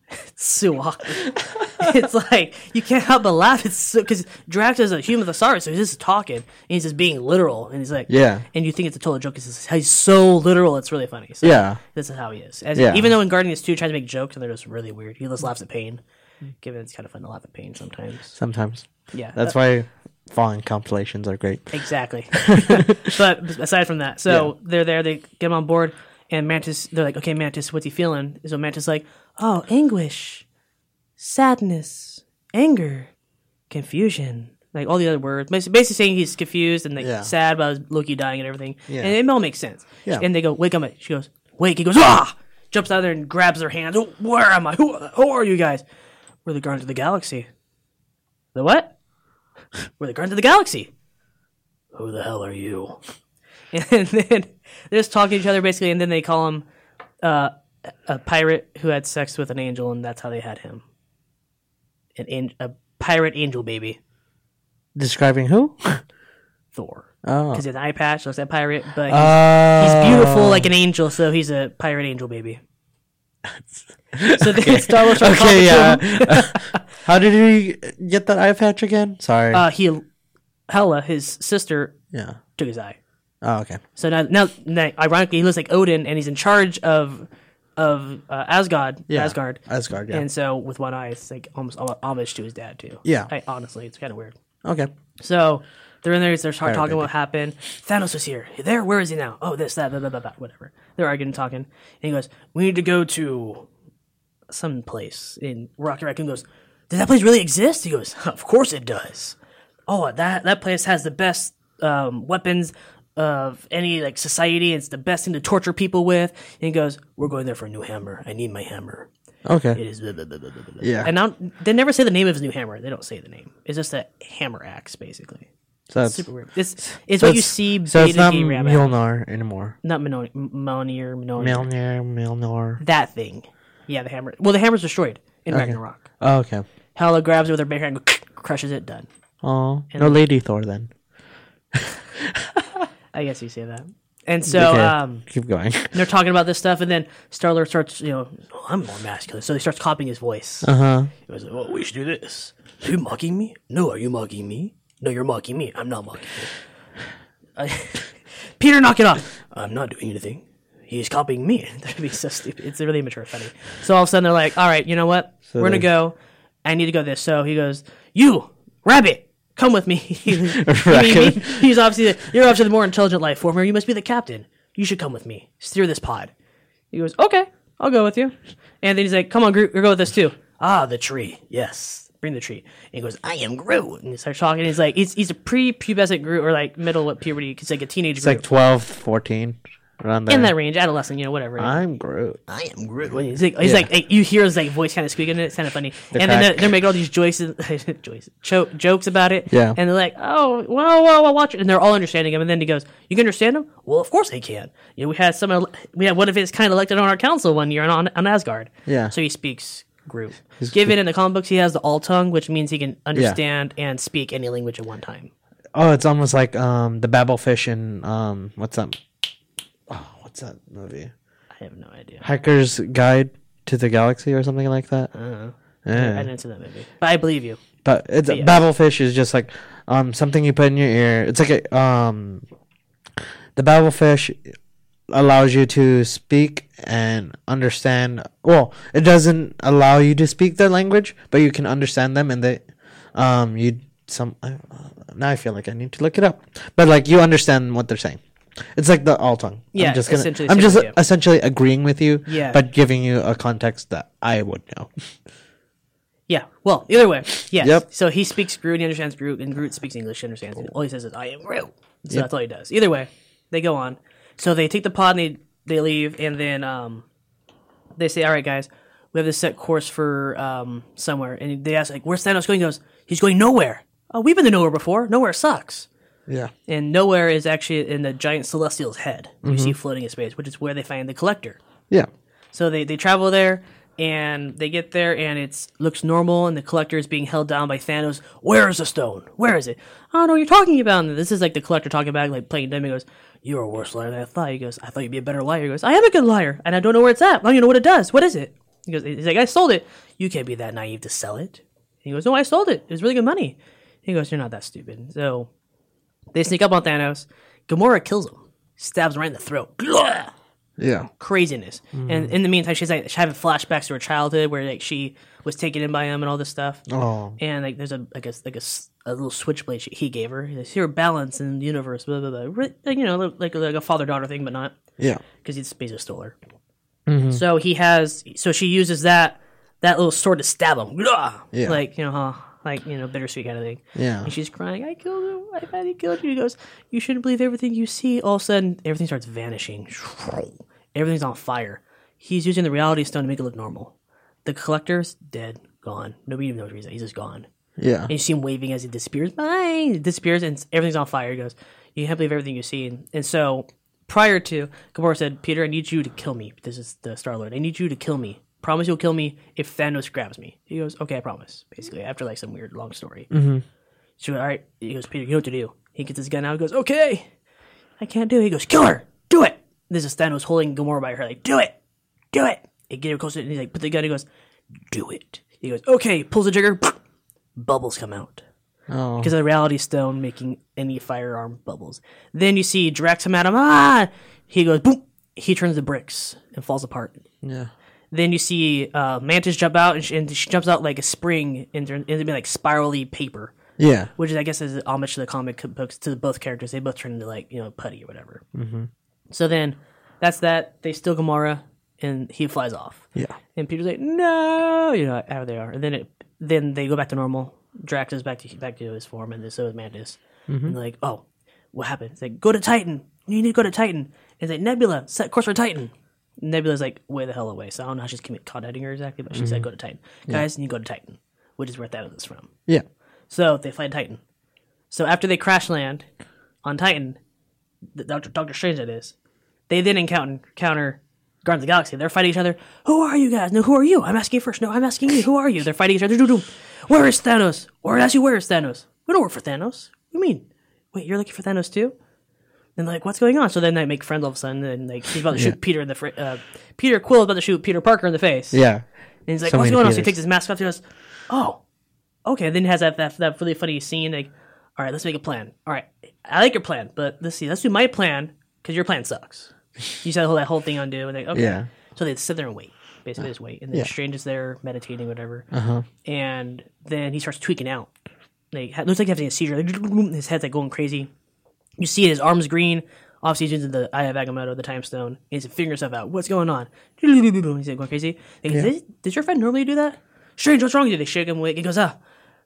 Speaker 2: It's so awkward. it's like you can't help but laugh. It's so because Drax is a human thesaurus, so he's just talking and he's just being literal, and he's like,
Speaker 1: Yeah.
Speaker 2: And you think it's a total joke because he's so literal. It's really funny. So
Speaker 1: Yeah.
Speaker 2: this is how he is. As,
Speaker 1: Yeah.
Speaker 2: Even though in Guardians 2 tries to make jokes and they're just really weird, he just laughs at pain. Given it's kind of fun to laugh at pain sometimes.
Speaker 1: Sometimes.
Speaker 2: Yeah,
Speaker 1: That's why falling compilations are great.
Speaker 2: Exactly. (laughs) but aside from that, so they're there, they get him on board, and Mantis, they're like, okay, Mantis, what's he feeling? So Mantis like, oh, anguish, sadness, anger, confusion, like all the other words. Basically, basically saying he's confused and like
Speaker 1: Yeah.
Speaker 2: sad about Loki dying and everything.
Speaker 1: Yeah.
Speaker 2: And it all makes sense.
Speaker 1: Yeah.
Speaker 2: And they go, wake up. She goes, wake. He goes, ah! Jumps out there and grabs her hands. "Oh, Where am I? Who, who are you guys? We're the Guardians of the Galaxy. The what? We're the Guardians of the Galaxy. Who the hell are you? (laughs) And then they're just talking to each other basically, and then they call him uh, a pirate who had sex with an angel, and that's how they had him. An an- a pirate angel baby,
Speaker 1: Describing who? (laughs)
Speaker 2: Thor.
Speaker 1: Oh.
Speaker 2: Because he has an eye patch, looks like a pirate, but he's,
Speaker 1: Uh,
Speaker 2: he's beautiful like an angel, so he's a pirate angel baby. So then Star Lord starts (laughs)
Speaker 1: Okay, yeah. (laughs) How did he get that eye patch again? Sorry.
Speaker 2: Uh, he, Hela, his sister,
Speaker 1: yeah.
Speaker 2: took his eye.
Speaker 1: Oh, okay.
Speaker 2: So now, now, now, ironically, he looks like Odin, and he's in charge of of uh, Asgard.
Speaker 1: Yeah.
Speaker 2: Asgard.
Speaker 1: Asgard, yeah.
Speaker 2: And so with one eye, it's like almost homage to his dad too.
Speaker 1: Yeah.
Speaker 2: I, honestly, it's kind of weird.
Speaker 1: Okay.
Speaker 2: So they're in there. They're start talking what happened. Thanos was here. There. Where is he now? Oh, this, that, blah, blah, blah, blah, whatever. They're arguing, and talking, and he goes, "We need to go to some place." And Rocky Raccoon goes, "Does that place really exist?" He goes, "Of course it does. Oh, that that place has the best um, weapons." Of any like society, it's the best thing to torture people with. And he goes, "We're going there for a new hammer. I need my hammer.
Speaker 1: Okay.
Speaker 2: is blah, blah, blah, blah, blah."
Speaker 1: Yeah.
Speaker 2: And now they never say the name of his new hammer. They don't say the name. It's just a hammer axe, basically.
Speaker 1: So that's,
Speaker 2: Super weird. This is
Speaker 1: so
Speaker 2: what you see.
Speaker 1: So it's not. Mjolnir anymore.
Speaker 2: Not Mjolnir, Mjolnir, Mjolnir. That thing. Yeah, the hammer. Well, the hammer's destroyed in Ragnarok.
Speaker 1: Oh, okay.
Speaker 2: Hela grabs it with her bare hand, crushes it, done.
Speaker 1: Oh, no Lady Thor then. (laughs)
Speaker 2: I guess you say that. And so
Speaker 1: Okay,
Speaker 2: um,
Speaker 1: keep going. (laughs)
Speaker 2: they're talking about this stuff, and then Star Lord starts, you know, oh, I'm more masculine. So he starts copying his voice.
Speaker 1: Uh huh.
Speaker 2: He goes, "Oh, we should do this." Are you mocking me? No, are you mocking me? No, you're mocking me. I'm not mocking you. I- (laughs) Peter, knock it off. I'm not doing anything. He's copying me. (laughs) That'd be so stupid. It's really immature, funny. So all of a sudden they're like, "All right, you know what? We're gonna go. I need to go this." So he goes, "You, rabbit, come with me." (laughs) He- he- he's obviously the, you're obviously the more intelligent life form. Or you must be the captain. You should come with me. Steer this pod. He goes, okay, I'll go with you. And then he's like, come on, Groot, you'll go with us too. Ah, the tree. Yes. Bring the tree. And he goes, I am Groot. And he starts talking. He's like, he's, he's a pre-pubescent Groot or like middle of puberty. He's like a teenage
Speaker 1: It's
Speaker 2: Groot.
Speaker 1: like 12, 14, around there.
Speaker 2: in that range, adolescent, you know, whatever.
Speaker 1: I'm Groot.
Speaker 2: I am Groot. When He's like, he's
Speaker 1: Yeah.
Speaker 2: like, like, you hear his like voice kind of squeaking, and it's kind of funny. and then they're,
Speaker 1: crack.
Speaker 2: they're making all these joices, (laughs) joices, cho- jokes about it.
Speaker 1: Yeah.
Speaker 2: And they're like, oh, whoa, whoa, whoa, watch it. And they're all understanding him. And then he goes, you can understand him? Well, of course they can. You know, we had some, ele- we had one of his kind elected on our council one year on, on Asgard.
Speaker 1: Yeah.
Speaker 2: So he speaks Groot. Given in the comic books, he has the all tongue, which means he can understand and speak any language at one time.
Speaker 1: Oh, it's almost like um the Babelfish in um what's that? Oh, what's that movie?
Speaker 2: I have no idea.
Speaker 1: Hiker's Guide to the Galaxy or something like that.
Speaker 2: I
Speaker 1: Yeah.
Speaker 2: didn't see that movie. But I believe you.
Speaker 1: But it's
Speaker 2: yeah.
Speaker 1: Babelfish is just like um something you put in your ear. It's like a um the Babelfish allows you to speak and understand. Well, it doesn't allow you to speak their language, but you can understand them, and they, um, you some. I, now I feel like I need to look it up, but like you understand what they're saying. It's like the all tongue.
Speaker 2: Yeah,
Speaker 1: I'm just gonna.
Speaker 2: essentially
Speaker 1: I'm just
Speaker 2: you.
Speaker 1: essentially agreeing with you.
Speaker 2: Yeah.
Speaker 1: but giving you a context that I would know.
Speaker 2: Yeah. Well, either way, yes.
Speaker 1: Yep.
Speaker 2: So he speaks Groot, he understands Groot, and Groot speaks English, he understands it. All he says is, I am Groot. So that's all he does. Either way, they go on. So they take the pod and they, they leave, and then um, they say, all right, guys, we have this set course for um, somewhere. And they ask, like, where's Thanos going? He goes, he's going nowhere. Oh, we've been to nowhere before. Nowhere sucks.
Speaker 1: Yeah.
Speaker 2: And nowhere is actually in the giant celestial's head you see floating in space, which is where they find the collector.
Speaker 1: Yeah.
Speaker 2: So they, they travel there and they get there and it's looks normal and the collector is being held down by Thanos. Where is the stone? Where is it? I don't know what you're talking about. And this is like the collector talking back, like playing dumb. He goes, You're a worse liar than I thought. He goes, I thought you'd be a better liar. He goes, I am a good liar and I don't know where it's at. I don't even know what it does. What is it? He goes, He's like, I sold it. You can't be that naive to sell it. He goes, No, I sold it. It was really good money. He goes, You're not that stupid. So they sneak up on Thanos. Gamora kills him, stabs him right in the throat.
Speaker 1: Yeah.
Speaker 2: craziness. And mm. in the meantime, she's like she's having flashbacks to her childhood where like she was taken in by him and all this stuff.
Speaker 1: Oh.
Speaker 2: And like there's a like a like a, s- a little switchblade she, he gave her. It's your balance in the universe. Blah blah blah. Like, you know, like like a father daughter thing, but not
Speaker 1: Yeah.
Speaker 2: because he's basically stole her. Mm-hmm. So he has. So she uses that that little sword to stab him.
Speaker 1: Yeah.
Speaker 2: Like you know, huh? Like you know, bittersweet kind of thing.
Speaker 1: Yeah.
Speaker 2: And she's crying. I killed him. I finally killed you. He goes, you shouldn't believe everything you see. All of a sudden, everything starts vanishing. Everything's on fire. He's using the reality stone to make it look normal. The collector's dead, gone. Nobody even knows where he's at. He's just gone.
Speaker 1: Yeah.
Speaker 2: And you see him waving as he disappears. Bye. He disappears and everything's on fire. He goes, You can't believe everything you see. And, and so prior to, Gamora said, Peter, I need you to kill me. This is the Star Lord. I need you to kill me. Promise you'll kill me if Thanos grabs me. He goes, Okay, I promise. Basically, after like some weird long story. Mm-hmm. She went, All right. He goes, Peter, you know what to do. He gets his gun out. He goes, Okay. I can't do it. He goes, Kill her. Do it. This is Thanos holding Gamora by her, like, Do it. Do it. He get her closer and he's like, Put the gun. He goes, Do it. He goes, Okay. Pulls the trigger. Bubbles come out
Speaker 1: Oh.
Speaker 2: because of the reality stone making any firearm bubbles. Then you see Drax come at him. Ah! He goes boom. He turns the bricks and falls apart.
Speaker 1: Yeah.
Speaker 2: Then you see uh, Mantis jump out and she, and she jumps out like a spring into into being like spirally paper,
Speaker 1: Yeah.
Speaker 2: which is I guess is homage to the comic books to both characters. They both turn into like you know putty or whatever. Mm-hmm. So then that's that. They steal Gamora and he flies off.
Speaker 1: Yeah.
Speaker 2: And Peter's like, no, you know how they are. And then it, then they go back to normal. Drax is back to back to his form, and so is Mantis. Mm-hmm. And they're like, oh, what happened? It's like, go to Titan. You need to go to Titan. And it's like Nebula, set course for Titan. Nebula's like way the hell away, so I don't know how she's contacting her exactly, but she said mm-hmm. go to Titan. Guys, you go to Titan, which is where Thanos is from.
Speaker 1: Yeah.
Speaker 2: So they fly to Titan. So after they crash land on Titan, the Doctor Doctor Strange that is, they then encounter encounter Guardians of the Galaxy. They're fighting each other. Who are you guys? No, who are you? I'm asking you first. No, I'm asking you. Who are you? They're fighting each other. Where is Thanos? Or ask you where is Thanos? We don't work for Thanos. What do you mean? Wait, you're looking for Thanos too? And like, what's going on? So then they make friends all of a sudden, and like he's about to shoot Peter in the fr- uh, Peter Quill about to shoot Peter Parker in the face.
Speaker 1: Yeah.
Speaker 2: And he's like,
Speaker 1: So
Speaker 2: what's going on? So he takes his mask off. He goes, oh, okay. And Then he has that, that that really funny scene. Like, all right, let's make a plan. All right, I like your plan, but let's see. Let's do my plan because your plan sucks. (laughs) You said that whole thing undo, and they okay.
Speaker 1: Yeah.
Speaker 2: So they sit there and wait. Basically, just wait. And the
Speaker 1: Yeah.
Speaker 2: Strange is there meditating, whatever.
Speaker 1: Uh-huh.
Speaker 2: And then he starts tweaking out. Like, looks like he's having a seizure. Like, his head's like going crazy. You see his arms green. Obviously, he's using the Eye of Agamotto, the Time Stone. He's figuring stuff out. What's going on? (laughs) He's like going crazy. Like, "Does- Does your friend normally do that? Strange, what's wrong with you? They shake him awake. He goes, ah,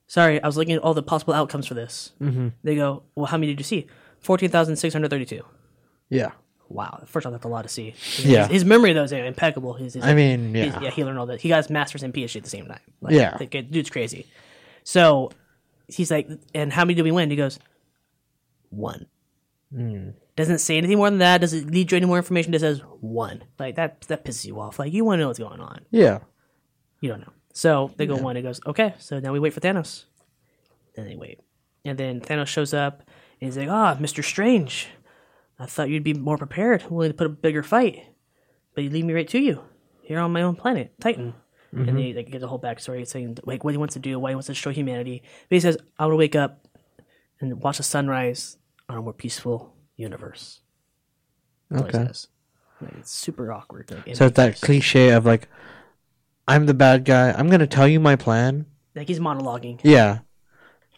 Speaker 2: sorry, I was looking at all the possible outcomes for this. Mm-hmm. They go, well, how many did you see? 14,632.
Speaker 1: Yeah.
Speaker 2: Wow. First off, that's a lot to see. His,
Speaker 1: Yeah.
Speaker 2: His memory, though, is impeccable. His, his,
Speaker 1: I mean, yeah.
Speaker 2: yeah, he learned all that. He got his master's and PhD at the same time. Like,
Speaker 1: Yeah.
Speaker 2: the dude's crazy. So he's like, and how many did we win? He goes, one.
Speaker 1: Hmm.
Speaker 2: Doesn't say anything more than that. Doesn't lead you any more information. Just says one. Like that. That pisses you off. Like you want to know what's going on.
Speaker 1: Yeah.
Speaker 2: You don't know. So they go one. It goes okay. So now we wait for Thanos. Then they wait, and then Thanos shows up, and he's like, "Ah, Mister Strange, I thought you'd be more prepared, willing to put a bigger fight, but you leave me right to you here on my own planet, Titan." And mm-hmm. they like, get the whole backstory saying like what he wants to do, why he wants to destroy humanity. But he says, "I want to wake up and watch the sunrise on a more peaceful universe." That's
Speaker 1: Okay.
Speaker 2: Like, it's super awkward. Like,
Speaker 1: So it's that cliche of like, I'm the bad guy. I'm gonna tell you my plan.
Speaker 2: like he's monologuing.
Speaker 1: Yeah.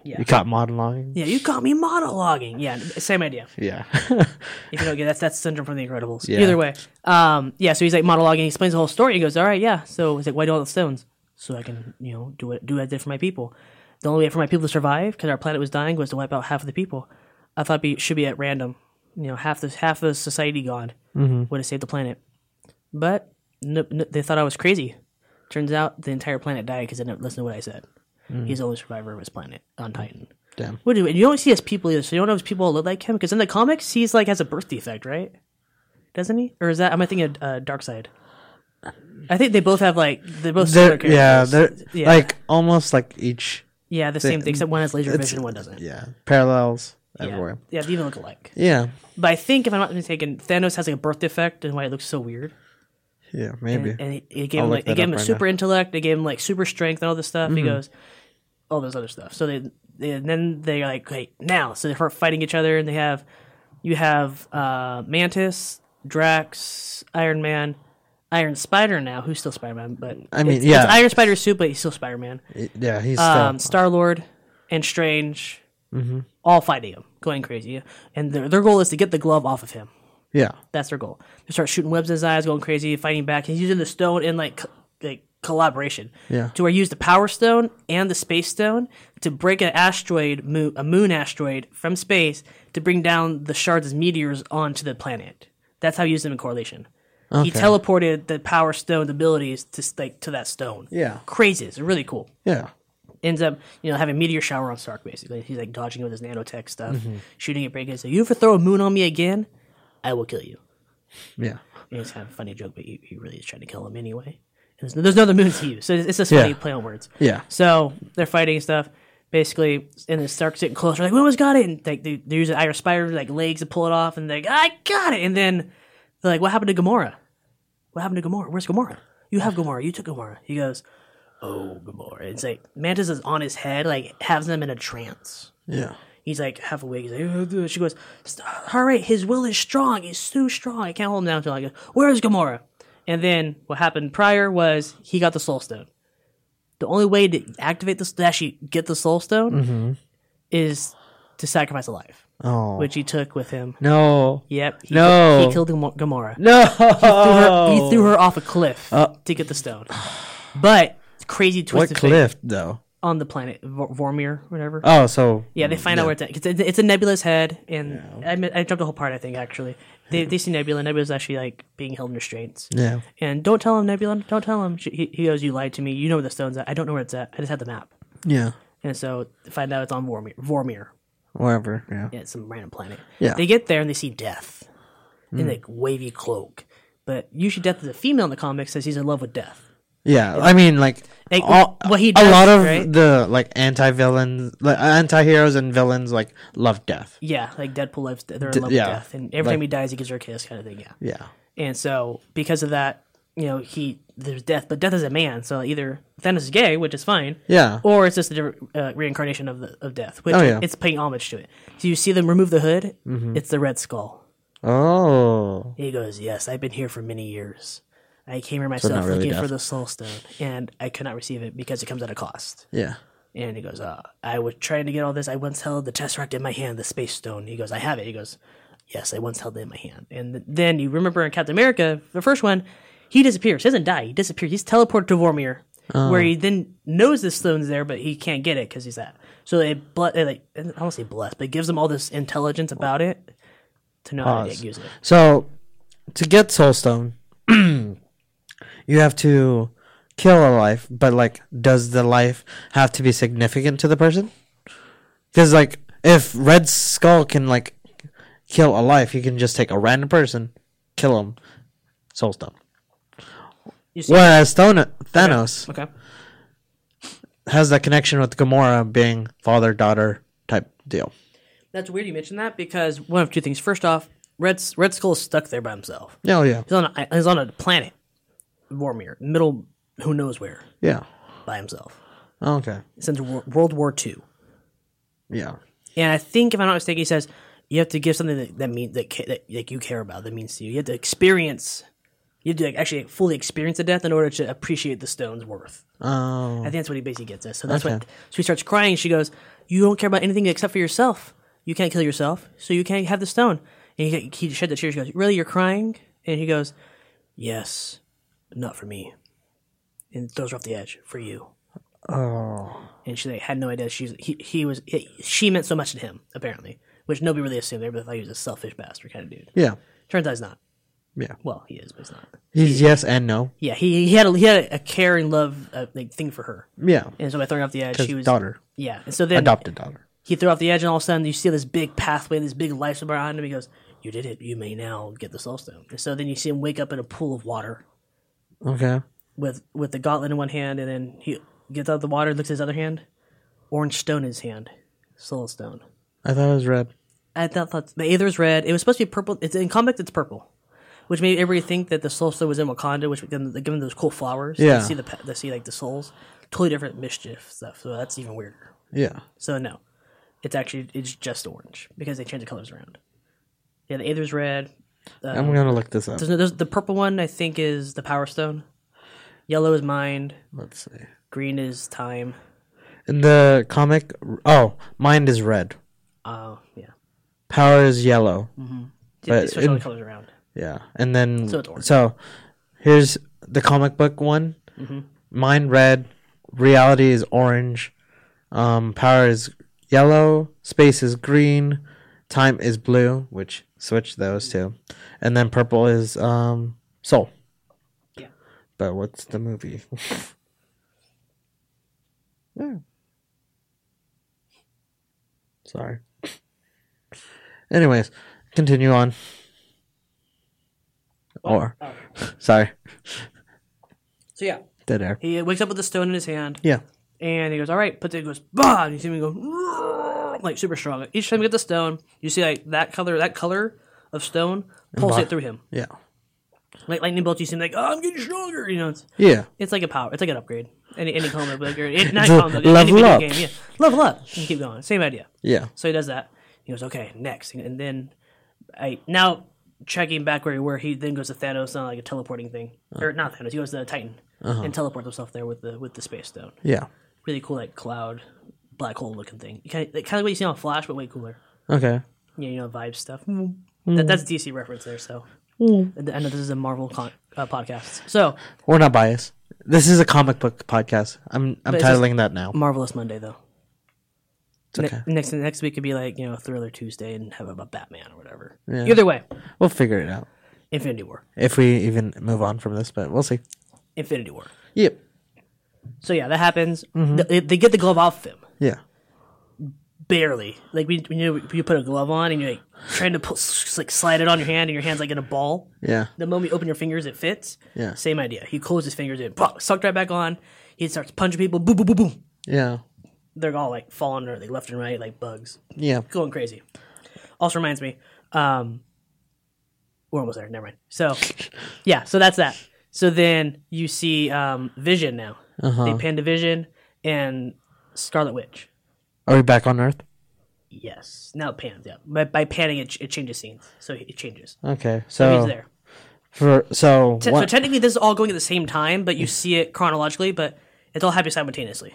Speaker 2: Yeah.
Speaker 1: You caught monologuing.
Speaker 2: Yeah, you caught me monologuing. Yeah, same idea.
Speaker 1: Yeah. (laughs)
Speaker 2: If you don't get that's that's syndrome from The Incredibles.
Speaker 1: Yeah.
Speaker 2: Either way, um, yeah. So he's like monologuing. He explains the whole story. He goes, "All right, yeah." So he's like, "Why do all the stones? So I can, you know, do what do what I did for my people. The only way for my people to survive, because our planet was dying, was to wipe out half of the people. I thought be should be at random. You know, half the half of society gone would have saved the planet. But no, no, they thought I was crazy. Turns out the entire planet died because they didn't listen to what I said. He's the only survivor of his planet on Titan.
Speaker 1: Damn.
Speaker 2: What do you, you don't see his people either, so you don't know if people look like him because in the comics he's like has a birth defect, right? Doesn't he? Or is that am I thinking of uh, Darkseid? I think they both have like they're both
Speaker 1: They're, yeah, they're
Speaker 2: yeah,
Speaker 1: like almost like each.
Speaker 2: yeah, the same thing except one has laser vision, one doesn't.
Speaker 1: Yeah, parallels
Speaker 2: Yeah.
Speaker 1: everywhere.
Speaker 2: yeah, they even look alike.
Speaker 1: Yeah.
Speaker 2: But I think if I'm not mistaken, Thanos has like a birth defect and why it looks so weird.
Speaker 1: Yeah, maybe.
Speaker 2: And, and it, it gave
Speaker 1: I'll
Speaker 2: him like it gave him a
Speaker 1: right
Speaker 2: super intellect. They gave him like super strength and all this stuff.
Speaker 1: Mm-hmm.
Speaker 2: He goes, all this other stuff. So they, they and then they're like, okay, now so they start fighting each other, and they have you have uh, Mantis, Drax, Iron Man, Iron Spider now, who's still Spider Man, but
Speaker 1: I mean,
Speaker 2: it's,
Speaker 1: yeah.
Speaker 2: it's Iron Spider suit, but he's still Spider Man.
Speaker 1: yeah, he's still.
Speaker 2: Um, Star Lord and Strange,
Speaker 1: Mm-hmm.
Speaker 2: all fighting him, going crazy, and their their goal is to get the glove off of him.
Speaker 1: yeah.
Speaker 2: That's their goal. They start shooting webs in his eyes, going crazy, fighting back. He's using the stone in like like collaboration.
Speaker 1: Yeah.
Speaker 2: To where he used the power stone and the space stone to break an asteroid, moon, a moon asteroid from space to bring down the shards as meteors onto the planet. That's how he used them in correlation. He teleported the power stone abilities to like to that stone.
Speaker 1: Yeah.
Speaker 2: Crazy. It's really cool
Speaker 1: Yeah.
Speaker 2: ends up, you know, having meteor shower on Stark. Basically, he's like dodging with his nanotech stuff,
Speaker 1: Mm-hmm.
Speaker 2: shooting it, breaking it. So you ever throw a moon on me again, I will kill you.
Speaker 1: Yeah.
Speaker 2: It's kind of a funny joke, but he, he really is trying to kill him anyway. There's, there's no other moons to use, so it's, just funny
Speaker 1: Yeah.
Speaker 2: play on words.
Speaker 1: Yeah.
Speaker 2: So they're fighting and stuff. Basically, and then Stark's getting closer. Like, we almost got it. And like, they, they're using Iron Spider like legs to pull it off, and they're like, I got it. And then they're like, what happened to Gamora? What happened to Gamora? Where's Gamora? You have Gamora. You took Gamora. He goes, oh, Gamora. It's like Mantis is on his head, like has them in a trance.
Speaker 1: Yeah.
Speaker 2: He's like half awake. He's like, she goes, all right, his will is strong. He's too strong. I can't hold him down until I go, where's Gamora? And then what happened prior was he got the Soul Stone. The only way to activate this, to actually get the Soul Stone, mm-hmm. is to sacrifice a life,
Speaker 1: Oh.
Speaker 2: which he took with him.
Speaker 1: no.
Speaker 2: Yep. He
Speaker 1: No.
Speaker 2: He killed Gamo- Gamora.
Speaker 1: No.
Speaker 2: Threw her- he threw her off a cliff uh. to get the stone. But crazy twist
Speaker 1: what
Speaker 2: of fate
Speaker 1: cliff though?
Speaker 2: on the planet Vor- Vormir, whatever.
Speaker 1: Oh, so
Speaker 2: Yeah, they find out where it's at. It's, it's a Nebula's head, and I, I jumped a whole part. I think actually, they they see Nebula. Nebula's actually like being held in restraints.
Speaker 1: yeah.
Speaker 2: And don't tell him, Nebula. Don't tell him. She, he, he goes, "You lied to me. You know where the stone's at. I don't know where it's at. I just had the map."
Speaker 1: Yeah.
Speaker 2: And so they find out it's on Vormir. Vormir.
Speaker 1: Whatever. Yeah.
Speaker 2: Yeah, it's some random planet.
Speaker 1: Yeah.
Speaker 2: They get there and they see Death in mm. like wavy cloak. But usually, Death is a female in the comics says he's in love with Death.
Speaker 1: Yeah. I mean, like,
Speaker 2: Like,
Speaker 1: all,
Speaker 2: what he
Speaker 1: a lot of
Speaker 2: right?
Speaker 1: the like anti villains, like anti heroes and villains, like love death.
Speaker 2: Yeah, like Deadpool loves. They're in love
Speaker 1: yeah.
Speaker 2: with Death, and every time
Speaker 1: Like-
Speaker 2: he dies, he gives her a kiss, kind of thing. Yeah.
Speaker 1: Yeah.
Speaker 2: And so because of that, you know, he there's death, but death is a man. So either Thanos is gay, which is fine,
Speaker 1: Yeah.
Speaker 2: or it's just a uh, reincarnation of the of death, which
Speaker 1: Oh, yeah.
Speaker 2: it's paying homage to it. So you see them remove the hood,
Speaker 1: Mm-hmm.
Speaker 2: it's the Red Skull.
Speaker 1: Oh.
Speaker 2: He goes, "Yes, I've been here for many years. I came here myself
Speaker 1: really
Speaker 2: looking
Speaker 1: death.
Speaker 2: for the Soul Stone, and I could not receive it because it comes at a cost."
Speaker 1: Yeah.
Speaker 2: And he goes, uh, I was trying to get all this. I once held the Tesseract in my hand, the Space Stone. He goes, I have it. He goes, Yes, I once held it in my hand. And th- then you remember in Captain America, the first one, he disappears. He doesn't die. He disappears. He's teleported to Vormir, where he then knows the stone's there, but he can't get it because he's that. So it, ble- it like, I don't want to say blessed, but it gives him all this intelligence about it to know how to use it.
Speaker 1: So, to get Soulstone, (clears throat) you have to kill a life, but like, does the life have to be significant to the person? Because like, if Red Skull can like kill a life, you can just take a random person, kill him, Soulstone.
Speaker 2: You see?
Speaker 1: Whereas Thon- Thanos
Speaker 2: Okay.
Speaker 1: has that connection with Gamora being father daughter type deal.
Speaker 2: That's weird you mentioned that because one of two things. First off, Red, Red Skull is stuck there by himself.
Speaker 1: Oh yeah,
Speaker 2: He's on a, he's on a planet, Vormir, middle, who knows where,
Speaker 1: yeah.
Speaker 2: by himself
Speaker 1: Okay,
Speaker 2: since Wor- World War II.
Speaker 1: yeah,
Speaker 2: And I think, if I'm not mistaken, he says you have to give something that that mean that, ca- that like you care about that means to you. You have to experience. You have to like, actually fully experience the death in order to appreciate the stone's worth.
Speaker 1: Oh,
Speaker 2: I think that's what he basically gets at. So that's what. So he starts crying. She goes, "You don't care about anything except for yourself. You can't kill yourself, so you can't have the stone." And he, he shed the tears. She goes, "Really, you're crying?" And he goes, "Yes, not for me." And throws her off the edge for you.
Speaker 1: oh,
Speaker 2: And she like, had no idea she's he, he was he, she meant so much to him apparently, which nobody really assumed. Everybody thought he was a selfish bastard kind of dude.
Speaker 1: yeah,
Speaker 2: Turns out he's not.
Speaker 1: yeah.
Speaker 2: Well, he is, but he's not.
Speaker 1: He's yes and no.
Speaker 2: Yeah, he he had a, he had a care and love uh, like thing for her,
Speaker 1: Yeah,
Speaker 2: and so by throwing off the edge, she was
Speaker 1: daughter,
Speaker 2: yeah. And so then
Speaker 1: adopted daughter.
Speaker 2: he threw off the edge, and all of a sudden you see this big pathway, this big light behind him. He goes, "You did it. You may now get the soul stone." And so then you see him wake up in a pool of water
Speaker 1: Okay.
Speaker 2: with with the gauntlet in one hand, and then he gets out of the water, looks at his other hand, orange stone in his hand, soul stone.
Speaker 1: I thought it was red.
Speaker 2: I thought, thought the Aether is red. It was supposed to be purple. It's in comic. It's purple, which made everybody think that the soul stone was in Wakanda, which then they give them those cool flowers.
Speaker 1: Yeah.
Speaker 2: they see the they see like the souls. Totally different mischief stuff. So that's even weirder.
Speaker 1: Yeah.
Speaker 2: So no, it's actually it's just orange because they changed the colors around. Yeah, the Aether's red.
Speaker 1: I'm gonna look this up.
Speaker 2: There's, no- there's, the purple one I think is the Power Stone. Yellow is mind.
Speaker 1: Let's see.
Speaker 2: Green is time.
Speaker 1: In the comic, oh, mind is red.
Speaker 2: Oh yeah.
Speaker 1: Power is yellow.
Speaker 2: They, they
Speaker 1: But
Speaker 2: switch all the colors around.
Speaker 1: Yeah, and then
Speaker 2: So it's orange.
Speaker 1: so here's the comic book one.
Speaker 2: Mm-hmm.
Speaker 1: Mind red, reality is orange, um, power is yellow, space is green, time is blue, which switch those two, and then purple is um soul.
Speaker 2: Yeah.
Speaker 1: But what's the movie? (laughs) yeah. Sorry. Anyways, continue on. Or,
Speaker 2: Oh. (laughs)
Speaker 1: sorry,
Speaker 2: So yeah,
Speaker 1: dead air.
Speaker 2: he wakes up with a stone in his hand.
Speaker 1: Yeah.
Speaker 2: And he goes, all right, puts it, goes, bah! And you see me go, like super strong. Each time you get the stone, you see like that color, that color of stone pulsate through him.
Speaker 1: Yeah.
Speaker 2: Like lightning bolts, you seem like, oh, I'm getting stronger. You know, it's,
Speaker 1: Yeah.
Speaker 2: it's like a power, it's like an upgrade. Any any comic book or it, not
Speaker 1: It's a
Speaker 2: book, any
Speaker 1: level up.
Speaker 2: game, yeah, level up and keep going. Same idea.
Speaker 1: Yeah.
Speaker 2: So he does that. He goes, okay, next, and then I now checking back where where he then goes to Thanos on like a teleporting thing, or not Thanos. He goes to Titan uh-huh. and teleports himself there with the with the space stone.
Speaker 1: Yeah.
Speaker 2: Really cool, like cloud, black hole looking thing. Kind of, kind of what you see on Flash, but way cooler.
Speaker 1: Okay.
Speaker 2: Yeah, you know, vibe stuff. Mm. That, mm. that's DC reference there. So, and I know this is a Marvel con- uh, podcast. So,
Speaker 1: We're not biased. This is a comic book podcast. I'm I'm
Speaker 2: But it's just-
Speaker 1: titling that now.
Speaker 2: Marvelous Monday though.
Speaker 1: It's
Speaker 2: Ne-
Speaker 1: okay.
Speaker 2: next next week could be like you know Thriller Tuesday and have about Batman or whatever.
Speaker 1: Yeah.
Speaker 2: Either way,
Speaker 1: We'll figure it out
Speaker 2: Infinity War.
Speaker 1: if we even move on from this, but we'll see.
Speaker 2: Infinity War.
Speaker 1: Yep.
Speaker 2: So yeah, that happens.
Speaker 1: Mm-hmm.
Speaker 2: They, they get the glove off him
Speaker 1: Yeah.
Speaker 2: barely. Like when, when you you put a glove on and you're like trying to pull, like slide it on your hand and your hand's like in a ball.
Speaker 1: Yeah.
Speaker 2: The moment you open your fingers, it fits.
Speaker 1: Yeah.
Speaker 2: Same idea. He closes his fingers in, pop, sucked right back on. He starts punching people. Boom, boom, boom, boom.
Speaker 1: Yeah.
Speaker 2: They're all like falling or like left and right like bugs,
Speaker 1: Yeah.
Speaker 2: going crazy. Also reminds me, um, we're almost there. Never mind. So, (laughs) yeah. So that's that. So then you see um, Vision now.
Speaker 1: Uh-huh.
Speaker 2: They panned to Vision and Scarlet Witch.
Speaker 1: Are we back on Earth?
Speaker 2: Yes. Now it pans. Yeah. By, by panning, it, it changes scenes. So it changes.
Speaker 1: Okay.
Speaker 2: So
Speaker 1: So
Speaker 2: he's there.
Speaker 1: for so
Speaker 2: Te-
Speaker 1: what-
Speaker 2: So technically, this is all going at the same time, but you see it chronologically, but it's all happening simultaneously.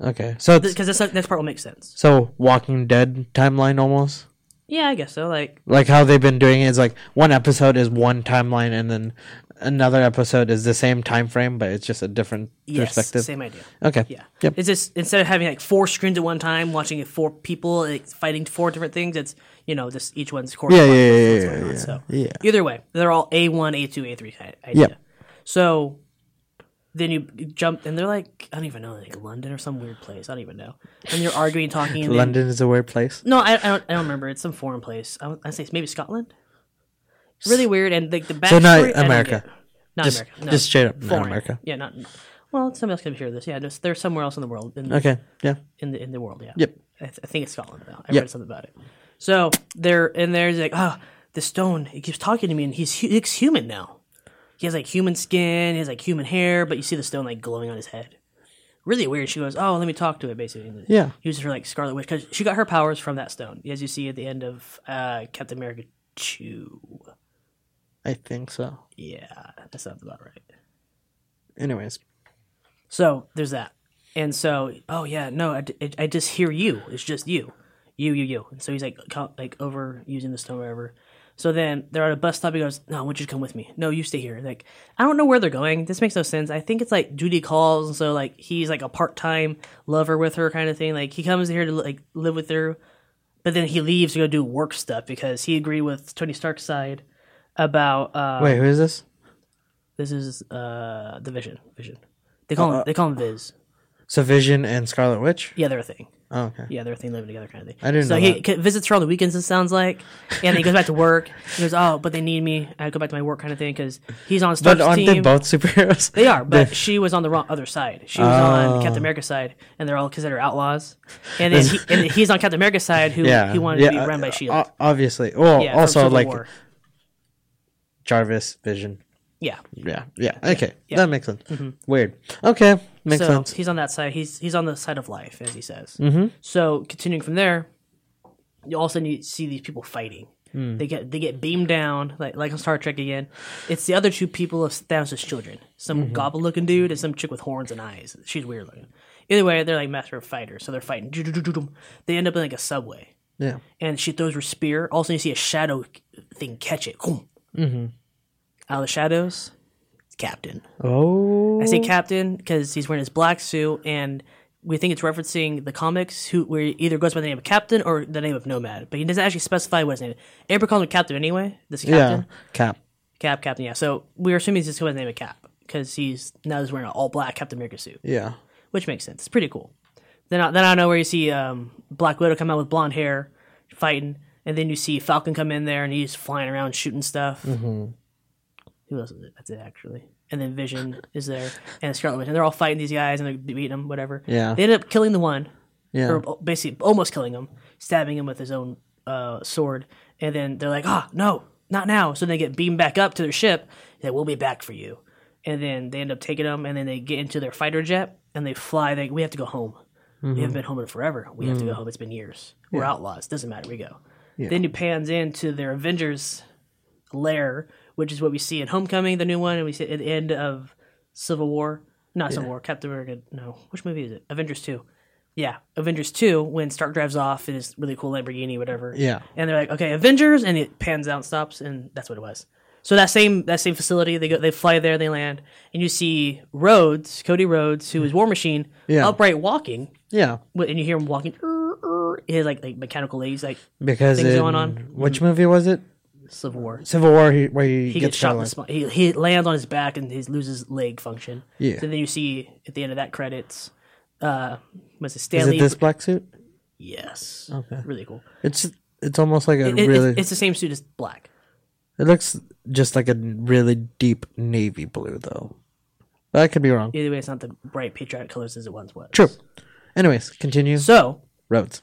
Speaker 1: okay. So
Speaker 2: Because this next part will make sense.
Speaker 1: so Walking Dead timeline almost.
Speaker 2: Yeah, I guess so. Like,
Speaker 1: Like how they've been doing it is like one episode is one timeline and then another episode is the same time frame but it's just a different
Speaker 2: yes,
Speaker 1: perspective.
Speaker 2: same idea.
Speaker 1: Okay.
Speaker 2: Yeah.
Speaker 1: Yep.
Speaker 2: It's just instead of having like four screens at one time, watching it four people like, fighting four different things, it's you know just each one's core.
Speaker 1: Yeah, yeah, yeah,
Speaker 2: yeah, on.
Speaker 1: yeah,
Speaker 2: So
Speaker 1: yeah.
Speaker 2: either way, they're all A one, A two, A three idea.
Speaker 1: Yep.
Speaker 2: So then you jump, and they're like I don't even know, like London or some weird place. I don't even know. And you're arguing, talking. And then-
Speaker 1: London is a weird place.
Speaker 2: No, I, I don't. I don't remember. It's some foreign place. I, I say it's maybe Scotland. It's really weird, and like the backstory.
Speaker 1: So not America.
Speaker 2: Not
Speaker 1: Just-
Speaker 2: America. No.
Speaker 1: just straight up not America.
Speaker 2: Yeah, not. Well, somebody else can hear this. Yeah, just, they're somewhere else in the world. In,
Speaker 1: Okay. Yeah.
Speaker 2: in the in the world. Yeah.
Speaker 1: Yep.
Speaker 2: I, th- I think it's Scotland. Though. I
Speaker 1: Yep.
Speaker 2: read something about it. So they're and there's like, ah, oh, the stone. He keeps talking to me, and he's looks human now. He has like human skin. He has like human hair, but you see the stone like glowing on his head. really weird. She goes, "Oh, let me talk to it." Basically,
Speaker 1: Yeah.
Speaker 2: uses her like Scarlet Witch because she got her powers from that stone, as you see at the end of uh, Captain America two.
Speaker 1: I think so.
Speaker 2: Yeah, that sounds about right.
Speaker 1: Anyways,
Speaker 2: So there's that, and so oh yeah, no, I, I, I just hear you. It's just you, you, you, you. And so he's like co- like over using the stone, or whatever. So then they're at a bus stop. He goes, "No, I want you to come with me. No, you stay here." Like I don't know where they're going. This makes no sense. I think it's like duty calls, and so like he's like a part time lover with her kind of thing. Like he comes here to like live with her, but then he leaves to go do work stuff because he agreed with Tony Stark's side about uh,
Speaker 1: wait, who is this?
Speaker 2: this is uh the Vision. Vision. They call him they call him Viz.
Speaker 1: So Vision and Scarlet Witch.
Speaker 2: Yeah, they're a thing.
Speaker 1: Oh, okay.
Speaker 2: Yeah, they're a thing living together kind of thing.
Speaker 1: I didn't
Speaker 2: so
Speaker 1: know
Speaker 2: So
Speaker 1: he
Speaker 2: c- visits her on the weekends. It sounds like, and then he goes back to work. He goes, "Oh, but they need me. I go back to my work kind of thing because he's on
Speaker 1: But aren't
Speaker 2: team.
Speaker 1: they both superheroes?
Speaker 2: They are, but (laughs) she was on the wrong other side. She was
Speaker 1: Oh.
Speaker 2: on Captain America's side, and they're all considered outlaws. And then (laughs) he, and he's on Captain America's side, who
Speaker 1: yeah.
Speaker 2: he wanted
Speaker 1: yeah,
Speaker 2: to be run by uh,
Speaker 1: Shield. obviously. Well,
Speaker 2: yeah,
Speaker 1: also like
Speaker 2: War.
Speaker 1: Jarvis, Vision.
Speaker 2: Yeah.
Speaker 1: Yeah. Yeah. Okay.
Speaker 2: Yeah.
Speaker 1: That makes sense. Weird. Okay. Makes
Speaker 2: so
Speaker 1: sense.
Speaker 2: he's on that side. He's he's on the side of life, as he says. Mm-hmm. So continuing from there, you all of a sudden you see these people fighting.
Speaker 1: Hmm.
Speaker 2: They get they get beamed down like like on Star Trek again. It's the other two people of Thanos' children. Some
Speaker 1: Mm-hmm.
Speaker 2: goblin looking dude and some chick with horns and eyes. She's weird looking. Either way, they're like master fighters, so they're fighting. They end up in like a subway,
Speaker 1: Yeah.
Speaker 2: and she throws her spear. Also, you see a shadow thing catch it. Mm-hmm. Out of the shadows, Captain.
Speaker 1: Oh.
Speaker 2: I say captain because he's wearing his black suit, and we think it's referencing the comics, who where he either goes by the name of Captain or the name of Nomad, but he doesn't actually specify what his name. is. Amber calls him Captain anyway. This
Speaker 1: Yeah.
Speaker 2: Captain,
Speaker 1: Cap.
Speaker 2: Cap, Captain. Yeah. So we're assuming he's just going by the name of Cap because he's now he's wearing an all black Captain America suit,
Speaker 1: Yeah.
Speaker 2: which makes sense. It's pretty cool. Then I, then I know where you see um, Black Widow come out with blonde hair, fighting, and then you see Falcon come in there and he's flying around shooting stuff.
Speaker 1: Mm-hmm.
Speaker 2: Who else is it? That's it actually. And then Vision is there, and Scarlet Witch, and they're all fighting these guys and they're beating them, whatever.
Speaker 1: Yeah.
Speaker 2: They end up killing the one,
Speaker 1: Yeah.
Speaker 2: or basically almost killing him, stabbing him with his own uh, sword, and then they're like, "Ah, no, not now!" So they get beamed back up to their ship. That we'll be back for you, and then they end up taking them, and then they get into their fighter jet and they fly. They we have to go home. We haven't been home in forever. We have to go home. It's been years. We're outlaws. Doesn't matter. We go. Then it pans into their Avengers lair, which is what we see in Homecoming, the new one, and we see at the end of Civil War. Not Civil War, Captain America. No, which movie is it? Avengers two. Yeah, Avengers two. When Stark drives off in his really cool Lamborghini, whatever.
Speaker 1: Yeah.
Speaker 2: And they're like, okay, Avengers, and it pans out, and stops, and that's what it was. So that same that same facility, they go, they fly there, they land, and you see Rhodes, Cody Rhodes, who is War Machine,
Speaker 1: Yeah.
Speaker 2: upright walking,
Speaker 1: Yeah.
Speaker 2: and you hear him walking. "Er, er," has like like mechanical legs, like
Speaker 1: Because
Speaker 2: Things
Speaker 1: in,
Speaker 2: going on.
Speaker 1: Which movie was it?
Speaker 2: Civil War.
Speaker 1: Civil War, he, where he,
Speaker 2: he
Speaker 1: gets,
Speaker 2: gets shot in the spine. He, he lands on his back and he loses leg function.
Speaker 1: Yeah.
Speaker 2: So then you see at the end of that credits, uh, was it Stanley?
Speaker 1: it this black suit?
Speaker 2: yes.
Speaker 1: Okay.
Speaker 2: Really cool.
Speaker 1: It's it's almost like a
Speaker 2: It- it-
Speaker 1: really.
Speaker 2: it's, it's the same suit as black.
Speaker 1: it looks just like a really deep navy blue, though. But I could be wrong.
Speaker 2: Either way, it's not the bright patriotic colors as it once was.
Speaker 1: True. Anyways, continue.
Speaker 2: So
Speaker 1: Rhodes.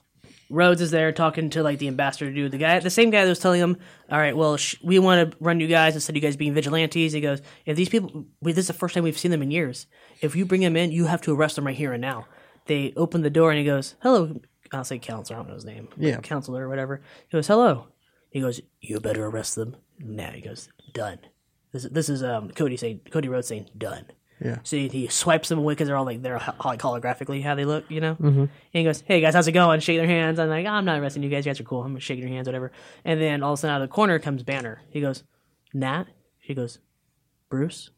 Speaker 2: Rhodes is there talking to like the ambassador dude, the guy, the same guy that was telling him, "All right, well, sh- we want to run you guys instead of you guys being vigilantes." He goes, "If these people, we, this is the first time we've seen them in years. If you bring them in, you have to arrest them right here and now." They open the door and he goes, "Hello." I'll say counselor. I don't know his name.
Speaker 1: Yeah.
Speaker 2: counselor or whatever. He goes, "Hello." He goes, "You better arrest them now." He goes, "Done." This, this is um, Cody saying Cody Rhodes saying, "Done."
Speaker 1: Yeah.
Speaker 2: So he, he swipes them away because they're all like they're ho- like holographically how they look, you know. Mm-hmm. And he goes, "Hey guys, how's it going?" Shake their hands. I'm like, "I'm not arresting you guys. You guys are cool. I'm shaking your hands, whatever." And then all of a sudden, out of the corner comes Banner. He goes, "Nat." She goes, "Bruce."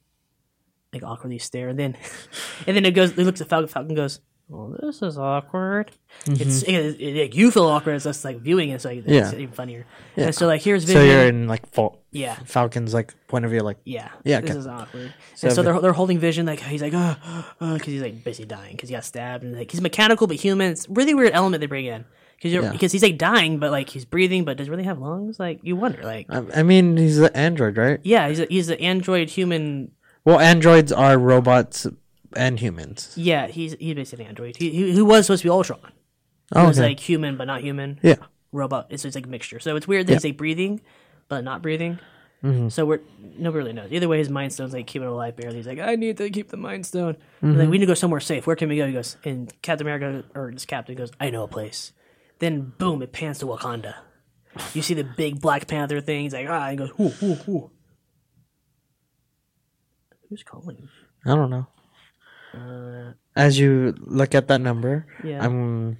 Speaker 2: Like awkwardly stare, and then (laughs) and then it goes. It looks at Falcon. Falcon goes, "Well, this is awkward." It's it, it, it- you feel awkward as us like viewing it, so like, it's
Speaker 1: Yeah.
Speaker 2: even funnier. And so like here's
Speaker 1: So you're in like Fal-
Speaker 2: Yeah.
Speaker 1: Falcon's like point of view, like
Speaker 2: Yeah,
Speaker 1: Yeah,
Speaker 2: This
Speaker 1: okay.
Speaker 2: is awkward.
Speaker 1: So
Speaker 2: and so they're they're holding Vision like he's like oh because he's like busy dying because he got stabbed and like he's mechanical but human. It's a really weird element they bring in because
Speaker 1: Yeah.
Speaker 2: because he's like dying but like he's breathing but does he really have lungs? Like you wonder like
Speaker 1: I, I mean, he's an android, right?
Speaker 2: yeah he's a, he's an android human.
Speaker 1: Well, androids are robots and humans.
Speaker 2: Yeah, he's he's basically an android. He, he, he was supposed to be Ultron. He
Speaker 1: Oh,
Speaker 2: was
Speaker 1: okay.
Speaker 2: like human but not human.
Speaker 1: Yeah.
Speaker 2: Robot. It's, it's like a mixture. So it's weird that he's like breathing but not breathing. So we're nobody really knows. Either way, his mind stone's like keeping him alive barely. He's like, I need to keep the mind stone. We're Like we need to go somewhere safe. Where can we go? He goes, and Captain America or this captain goes, I know a place. Then boom, it pans to Wakanda. You see the big Black Panther thing. He's like, ah, and he goes, whoo, whoo, whoo. Who's calling?
Speaker 1: I don't know.
Speaker 2: Uh,
Speaker 1: As you look at that number,
Speaker 2: yeah,
Speaker 1: I'm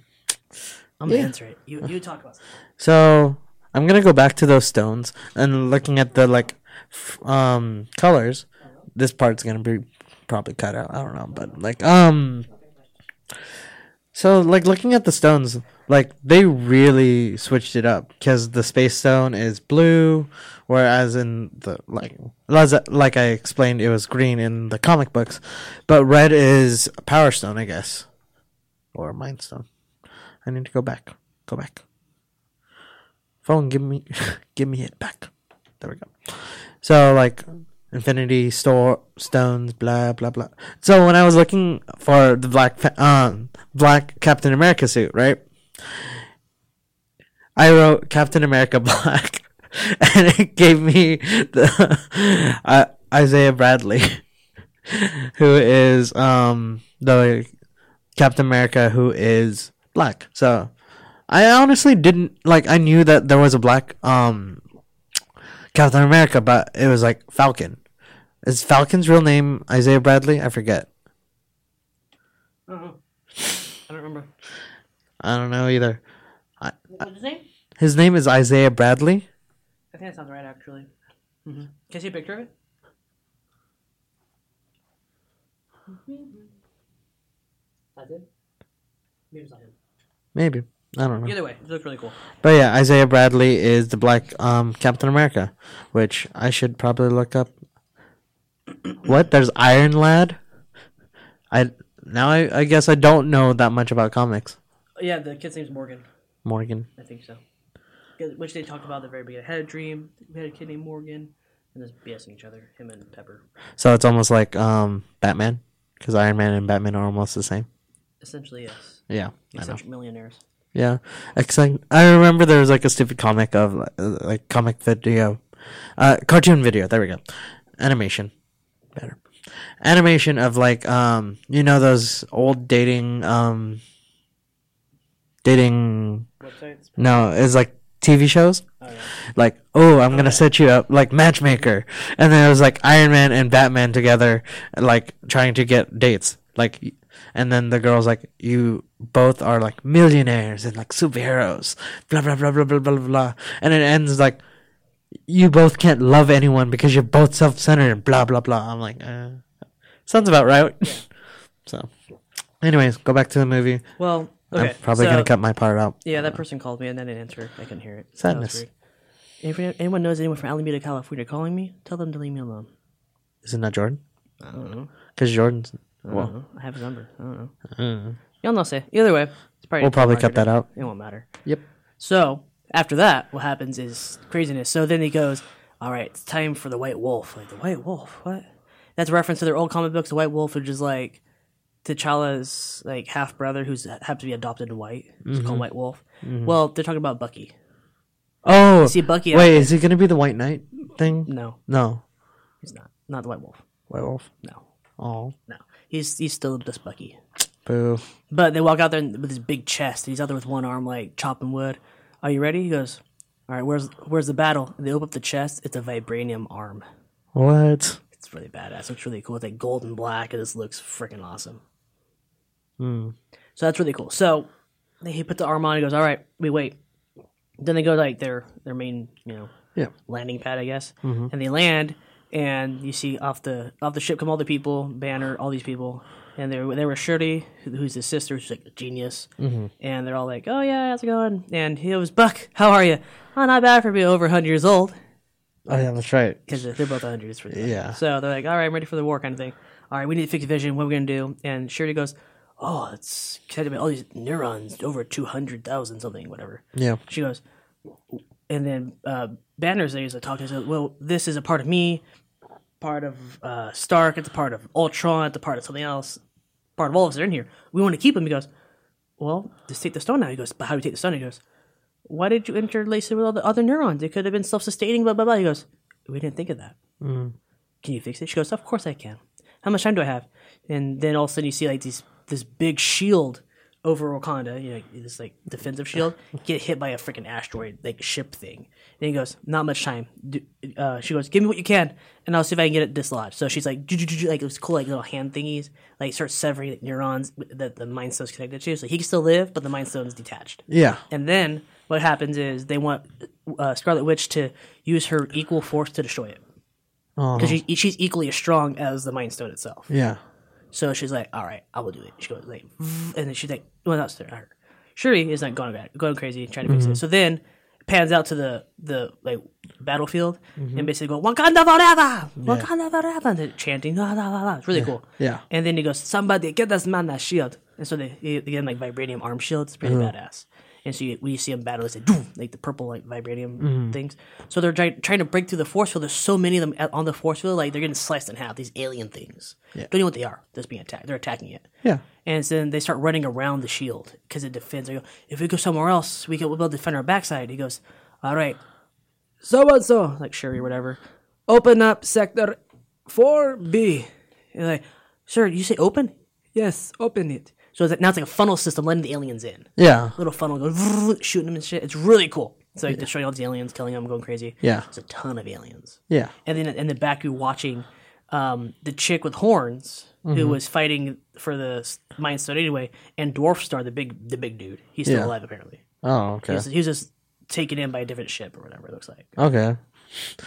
Speaker 2: I'm gonna answer it. You you talk about. It.
Speaker 1: so I'm gonna go back to those stones and looking at the like f- um colors. This part's gonna be probably cut out. I don't know, but like um. So like looking at the stones, like they really switched it up because the space stone is blue, whereas in the like like I explained, it was green in the comic books, but red is power stone, I guess, or mind stone. I need to go back. Go back. Phone, give me, (laughs) give me it back. There we go. So like, Infinity Store stones, blah blah blah. So when I was looking for the black, um, black Captain America suit, right? I wrote Captain America (laughs) Black, and it gave me the (laughs) uh, Isaiah Bradley, who is um the Captain America who is black. So I honestly didn't like. I knew that there was a black um Captain America, but it was like Falcon. Is Falcon's real name Isaiah Bradley? I forget.
Speaker 2: I don't know. I don't remember.
Speaker 1: I don't know either.
Speaker 2: What's his name?
Speaker 1: His name is Isaiah Bradley.
Speaker 2: I think that sounds right, actually. Mm-hmm. Can I see a picture of it? That's it. Maybe it's not him.
Speaker 1: Maybe I don't know.
Speaker 2: Either way, it looks really cool.
Speaker 1: But yeah, Isaiah Bradley is the black um Captain America, which I should probably look up. (coughs) what? There's Iron Lad. I now I, I guess I don't know that much about comics.
Speaker 2: Yeah, the kid's name's Morgan.
Speaker 1: Morgan.
Speaker 2: I think so. Which they talked about at the very beginning. I had a dream. We had a kid named Morgan, and just BSing each other. Him and Pepper.
Speaker 1: So it's almost like um Batman, because Iron Man and Batman are almost the same.
Speaker 2: Essentially, yes.
Speaker 1: Yeah.
Speaker 2: Eccentric millionaires.
Speaker 1: Yeah, except I remember there was like a stupid comic of like, like comic video, uh, cartoon video. There we go, animation, better, animation of like um you know those old dating um dating
Speaker 2: Websites.
Speaker 1: no it's like TV shows?
Speaker 2: Oh yeah.
Speaker 1: like oh I'm gonna set you up like matchmaker. And then it was like Iron Man and Batman together like trying to get dates. Like and then the girl's like you both are like millionaires and like superheroes blah blah blah blah blah blah blah and it ends like you both can't love anyone because you're both self-centered blah blah blah I'm like uh, sounds about right (laughs) so anyways go back to the movie
Speaker 2: Well, okay.
Speaker 1: I'm probably
Speaker 2: so-
Speaker 1: gonna cut my part out
Speaker 2: Yeah, that person called me and I didn't answer. I couldn't hear it. So that was
Speaker 1: Sadness.
Speaker 2: If anyone knows anyone from Alameda, California calling me, tell them to leave me alone.
Speaker 1: isn't that Jordan
Speaker 2: I don't know.
Speaker 1: because Jordan's
Speaker 2: I don't
Speaker 1: well
Speaker 2: know. I have his number. I don't know. Y'all know say. Either way, it's probably
Speaker 1: we'll probably cut that out
Speaker 2: It won't matter.
Speaker 1: Yep.
Speaker 2: So after that, what happens is craziness. So then he goes, "All right, it's time for the White Wolf." Like the White Wolf, what? That's a reference to their old comic books. The White Wolf, which is like T'Challa's like half brother, who's happens to be adopted in white. It's
Speaker 1: Mm-hmm.
Speaker 2: called White Wolf. Well, they're talking about Bucky.
Speaker 1: Oh,
Speaker 2: See Bucky?
Speaker 1: wait, is he gonna be the White Knight thing?
Speaker 2: no,
Speaker 1: No,
Speaker 2: he's not. Not the White Wolf.
Speaker 1: White Wolf.
Speaker 2: No,
Speaker 1: Oh,
Speaker 2: no. He's he's still just Bucky.
Speaker 1: boo.
Speaker 2: But they walk out there with his big chest. He's out there with one arm, like chopping wood. Are you ready? He goes, "All right. Where's where's the battle?" And they open up the chest. It's a vibranium arm.
Speaker 1: What?
Speaker 2: It's really badass. Looks really cool. It's like gold and black, and this looks freaking awesome.
Speaker 1: Hmm.
Speaker 2: So that's really cool. So he put the arm on. He goes, "All right, we wait." Then they go to, like their their main, you know,
Speaker 1: Yeah.
Speaker 2: landing pad, I guess,
Speaker 1: Mm-hmm.
Speaker 2: and they land. And you see off the off the ship come all the people, Banner, all these people, and they were they were Shuri, who- who's his sister, who's like a genius,
Speaker 1: Mm-hmm.
Speaker 2: and they're all like, "Oh yeah, how's it going?" And he was Buck, how are you? Oh, not bad for being over 100 years old
Speaker 1: Oh yeah, that's right.
Speaker 2: because they're both 100. It's pretty
Speaker 1: Yeah.
Speaker 2: So they're like, all right, I'm ready for the war kind of thing. All right, we need to fix vision. What are we going to do? And Shuri goes, oh, it's all these neurons, over 200,000 something, whatever.
Speaker 1: Yeah.
Speaker 2: She goes, and then uh, Banner's there, he's like talking, he says, well, this is a part of me, part of uh, Stark, it's a part of Ultron, it's a part of something else, part of all of us are in here. We want to keep him. He goes, well, just take the stone now. He goes, but how do we take the stone? He goes, why did you interlace it with all the other neurons? It could have been self-sustaining, blah, blah, blah. He goes, we didn't think of that.
Speaker 1: Mm.
Speaker 2: Can you fix it? She goes, of course I can. How much time do I have? And then all of a sudden you see like these this big shield over Wakanda, you know, this like defensive shield, (laughs) get hit by a freaking asteroid like ship thing. And he goes, not much time. Do, uh, she goes, give me what you can, and I'll see if I can get it dislodged. So she's like, like it was cool, like little hand thingies, like start severing like, neurons that the mind stone's connected to. So he can still live, but the mind stone's detached.
Speaker 1: Yeah.
Speaker 2: And then what happens is they want uh, Scarlet Witch to use her equal force to destroy it
Speaker 1: Oh.
Speaker 2: because she, she's equally as strong as the Mind Stone itself.
Speaker 1: Yeah.
Speaker 2: So she's like, "All right, I will do it." She goes like, and then she's like, "Well, that's her." Shuri is like going back, going crazy, trying to fix it. Mm-hmm. So then it pans out to the the like battlefield and mm-hmm. basically go Wakanda forever, Wakanda forever, and chanting, la, la, la, la. It's really cool.
Speaker 1: Yeah.
Speaker 2: And then he goes, "Somebody get this man that shield," and so they, they him, like vibranium arm shields. It's pretty uh-huh. badass. And so you, when you see them battle, it's like, like the purple like vibranium mm-hmm. things. So they're trying, trying to break through the force field. There's so many of them at- on the force field, like they're getting sliced in half. These alien things. Don't even know what they are. That's being attacked. They're attacking it.
Speaker 1: Yeah.
Speaker 2: And so then they start running around the shield because it defends. They go, if we go somewhere else, we can we'll be able to defend our backside. He goes, all right, so and so, like Shuri, whatever, open up sector four B. Like, sir, you say open? Yes, open it. So it's like, now it's like a funnel system letting the aliens in.
Speaker 1: Yeah.
Speaker 2: Little funnel goes shooting them and shit. It's really cool. It's like destroying all these aliens, killing them, going crazy.
Speaker 1: Yeah.
Speaker 2: There's a ton of aliens.
Speaker 1: Yeah.
Speaker 2: And then in the back, you're watching um, the chick with horns who was fighting for the Mind Stone anyway, and Dwarf Star, the big the big dude. He's still
Speaker 1: Yeah.
Speaker 2: alive apparently.
Speaker 1: Oh, okay.
Speaker 2: He was, he was just taken in by a different ship or whatever it looks like.
Speaker 1: Okay.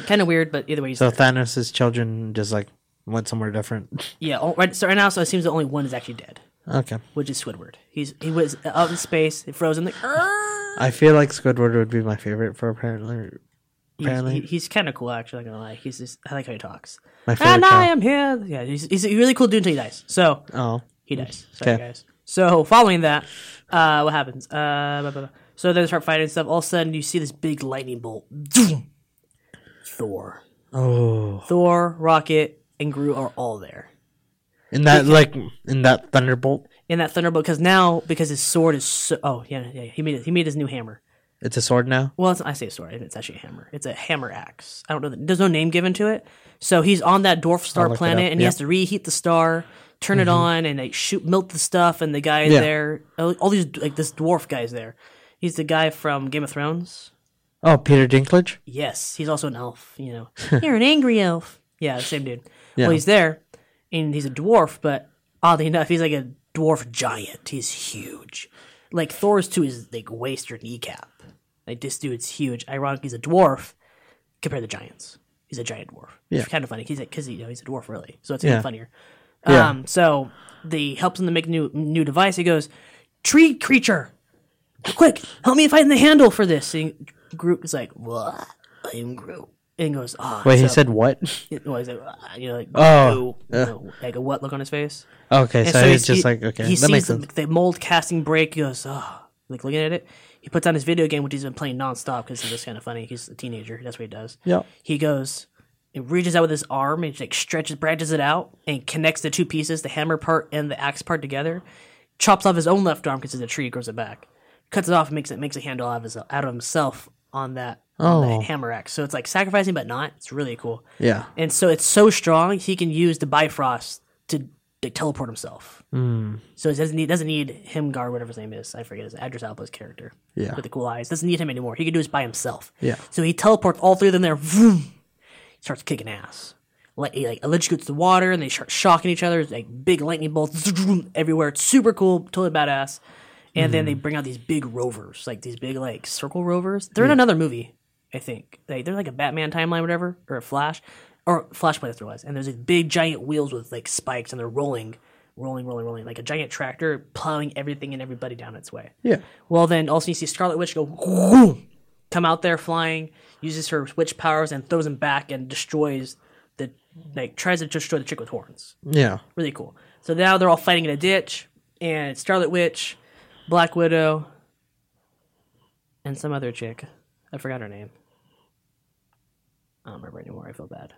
Speaker 2: Kind of weird, but either way, he's
Speaker 1: So
Speaker 2: there.
Speaker 1: Thanos' children just like went somewhere different.
Speaker 2: yeah. oh, Right, so right now, so it seems the only one is actually dead,
Speaker 1: Okay.
Speaker 2: which is Squidward. He's he was out in space, frozen. Like, "Arr!"
Speaker 1: I feel like Squidward would be my favorite for apparently.
Speaker 2: he's,
Speaker 1: Apparently.
Speaker 2: he- he's kind of cool. Actually, not gonna lie. He's just I like how he talks.
Speaker 1: My favorite.
Speaker 2: And I am here. Yeah, he's, he's a really cool dude until he dies. So
Speaker 1: Oh.
Speaker 2: He dies. Sorry,
Speaker 1: Okay.
Speaker 2: guys. So following that, uh, what happens? Uh, blah, blah, blah. So they start fighting and stuff. All of a sudden, you see this big lightning bolt. Thor,
Speaker 1: Oh.
Speaker 2: Thor, Rocket, and Groot are all there
Speaker 1: In that like in that thunderbolt,
Speaker 2: in that thunderbolt. Because now, because his sword is so. Oh yeah, yeah. He made it. He made his new hammer.
Speaker 1: it's a sword now.
Speaker 2: Well, it's, I say sword. It's actually a hammer. It's a hammer axe. I don't know. The, there's no name given to it. So he's on that dwarf star planet, and he
Speaker 1: Yep.
Speaker 2: has to reheat the star, turn it mm-hmm. on, and like shoot, melt the stuff. And the guy
Speaker 1: Yeah.
Speaker 2: there, all all these like this dwarf guy's there. He's the guy from Game of Thrones.
Speaker 1: Oh, Peter Dinklage.
Speaker 2: Yes, he's also an elf. You know, (laughs) you're an angry elf. Yeah, same dude.
Speaker 1: Yeah.
Speaker 2: Well, he's there, and he's a dwarf, but oddly enough, he's like a dwarf giant. He's huge. Like Thor's to his like waist or kneecap. Like this dude's huge. Ironically, he's a dwarf compared to the giants. He's a giant dwarf.
Speaker 1: Yeah.
Speaker 2: It's kind of funny because because you know he's a dwarf really, so it's even
Speaker 1: Yeah.
Speaker 2: funnier.
Speaker 1: Yeah.
Speaker 2: Um, so the helps him to make new new device. He goes, tree creature, quick, help me find the handle for this. And Groot is like, what? I am Groot. And goes, ah.
Speaker 1: Wait, he
Speaker 2: so-
Speaker 1: said what? (laughs)
Speaker 2: well, he's like, "Ah," you know, like,
Speaker 1: Oh,
Speaker 2: "Ooh," you know, like a what look on his face.
Speaker 1: Okay,
Speaker 2: And
Speaker 1: so, he's
Speaker 2: he's-
Speaker 1: just
Speaker 2: he-
Speaker 1: like okay,
Speaker 2: He
Speaker 1: that makes
Speaker 2: sees the,
Speaker 1: sense.
Speaker 2: the mold casting break. He goes, oh, like looking at it. He puts on his video game, which he's been playing nonstop because he's just kind of funny. He's a teenager. That's what he does.
Speaker 1: Yeah.
Speaker 2: He goes, he reaches out with his arm and like stretches, branches it out, and connects the two pieces, the hammer part and the axe part together. Chops off his own left arm because it's a tree, grows it back. Cuts it off and makes it makes a handle out of his out of himself on that on
Speaker 1: Oh.
Speaker 2: the hammer axe. So it's like sacrificing, but not. It's really cool.
Speaker 1: Yeah.
Speaker 2: And so it's so strong he can use the Bifrost to like, teleport himself. Mm. So it doesn't need doesn't need Himgar, whatever his name is. I forget his Idris Elba's character.
Speaker 1: Yeah.
Speaker 2: With the cool eyes. Doesn't need him anymore. He can do this by himself.
Speaker 1: Yeah.
Speaker 2: So he teleports all three of them there. Vroom, starts kicking ass. Like, he, like electrocutes the water and they start shocking each other. It's like big lightning bolts (laughs) zoom, everywhere. It's super cool, totally badass. And then they bring out these big rovers, like these big like circle rovers. They're in another movie, I think. Like they're like a Batman timeline, whatever, or a Flash, or Flash it was. And there's these big giant wheels with like spikes, and they're rolling, rolling, rolling, rolling, like a giant tractor plowing everything and everybody down its way.
Speaker 1: Yeah.
Speaker 2: Well, then also you see Scarlet Witch go whoom, come out there flying, uses her witch powers and throws them back and destroys the like tries to destroy the chick with horns.
Speaker 1: Yeah.
Speaker 2: Really cool. So now they're all fighting in a ditch, and Scarlet Witch, Black Widow, and some other chick. I forgot her name. Um, I don't remember anymore. I feel bad.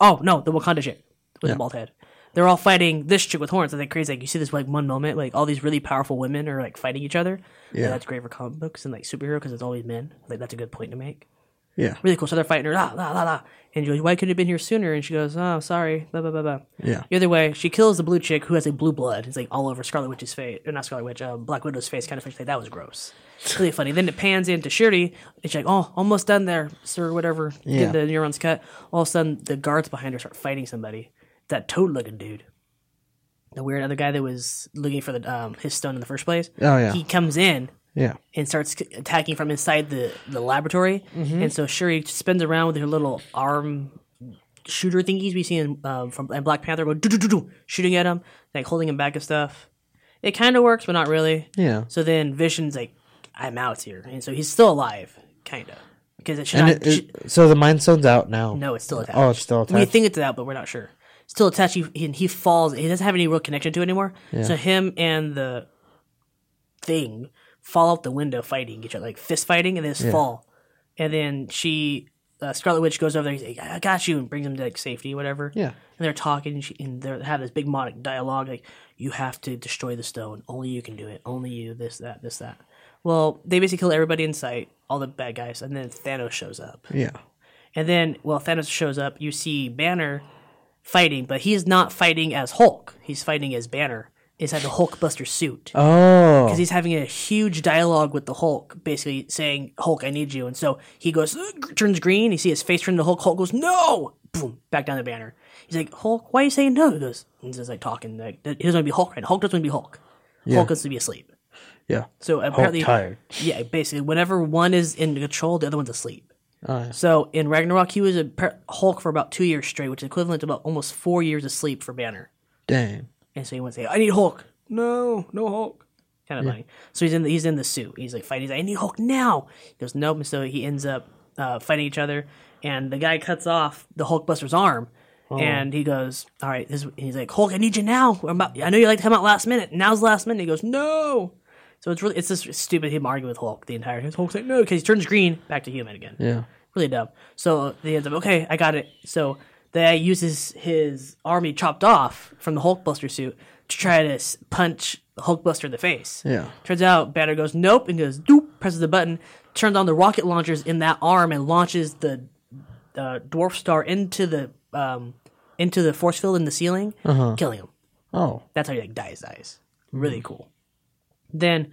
Speaker 2: Oh no, the Wakanda chick with
Speaker 1: Yeah.
Speaker 2: the bald head. They're all fighting this chick with horns. I think crazy. Like you see this like one moment, like all these really powerful women are like fighting each other. Yeah,
Speaker 1: Yeah.
Speaker 2: that's great for comic books and like superhero because it's always men. Like that's a good point to make.
Speaker 1: Yeah.
Speaker 2: Really cool. So they're fighting her, la, la, la, la. And she goes, why couldn't you have been here sooner? And she goes, oh, sorry, blah, blah, blah, blah.
Speaker 1: Yeah.
Speaker 2: Either way, she kills the blue chick who has a blue blood. It's like all over Scarlet Witch's face, or not Scarlet Witch, uh, Black Widow's face. Kind of like that was gross. It's really funny. Then it pans into Shuri, and she's like, "Oh, almost done there, sir. Whatever.
Speaker 1: Yeah.
Speaker 2: Get the neurons cut." All of a sudden, the guards behind her start fighting somebody. That toad-looking dude, the weird other guy that was looking for the um, his stone in the first place.
Speaker 1: Oh, yeah.
Speaker 2: He comes in
Speaker 1: Yeah.
Speaker 2: and starts attacking from inside the, the laboratory.
Speaker 1: Mm-hmm.
Speaker 2: And so Shuri spins around with her little arm shooter thingies we see in um, from in Black Panther, go do shooting at him, like holding him back and stuff. It kind of works, but not really.
Speaker 1: Yeah.
Speaker 2: So then Vision's like, "I'm out here," and so he's still alive, kind of, because it should
Speaker 1: And
Speaker 2: not.
Speaker 1: it,
Speaker 2: sh-
Speaker 1: it, so the Mind Stone's out now.
Speaker 2: no, it's still attached.
Speaker 1: Oh, it's still attached.
Speaker 2: We think it's out, but we're not sure. Still attached. He, he, he falls. He doesn't have any real connection to it anymore. So him and the thing fall out the window fighting each other, like fist fighting, and they just fall. And then she, uh, Scarlet Witch, goes over there. He's like, "I got you," and brings him to like safety, whatever.
Speaker 1: Yeah.
Speaker 2: And they're talking, and, she, and they have this big monic dialogue like, "You have to destroy the stone. Only you can do it. Only you. This, that, this, that." Well, they basically kill everybody in sight, all the bad guys, and then Thanos shows up.
Speaker 1: Yeah.
Speaker 2: And then, well, Thanos shows up. You see Banner fighting, but he's not fighting as Hulk. He's fighting as Banner inside the Hulkbuster suit.
Speaker 1: Oh.
Speaker 2: Because he's having a huge dialogue with the Hulk, basically saying, Hulk, I need you. And so he goes, (clears throat) turns green. You see his face turn to Hulk. Hulk goes, no! Boom, back down the banner. He's like, Hulk, why are you saying no? He goes, he's just like talking. Like, he doesn't want to be Hulk right. Hulk doesn't want to be Hulk. Hulk wants to be asleep.
Speaker 1: Yeah.
Speaker 2: So apparently,
Speaker 1: tired.
Speaker 2: yeah, basically, whenever one is in control, the other one's asleep.
Speaker 1: Oh, yeah.
Speaker 2: So in Ragnarok, he was a Hulk for about two years straight, which is equivalent to about almost four years of sleep for Banner.
Speaker 1: Dang.
Speaker 2: And so he went to say, "I need Hulk." No, no Hulk. Kind of funny. So he's in the, he's in the suit. He's like fighting. He's like, "I need Hulk now." He goes, "Nope." And so he ends up uh, fighting each other, and the guy cuts off the Hulkbuster's arm. And he goes, "All right." This, he's like, "Hulk, I need you now. About, I know you like to come out last minute. Now's the last minute." He goes, "No." So it's really it's just stupid him arguing with Hulk the entire time. Hulk's like, "No," because he turns green, back to human again
Speaker 1: Yeah.
Speaker 2: really dumb. So he ends up okay, I got it. So the guy uses his arm he chopped off from the Hulkbuster suit to try to punch Hulkbuster in the face.
Speaker 1: Yeah.
Speaker 2: Turns out Banner goes nope and goes doop, presses the button, turns on the rocket launchers in that arm and launches the uh, dwarf star into the um, into the force field in the ceiling, killing him.
Speaker 1: Oh.
Speaker 2: That's how he like dies, dies. Really cool. Then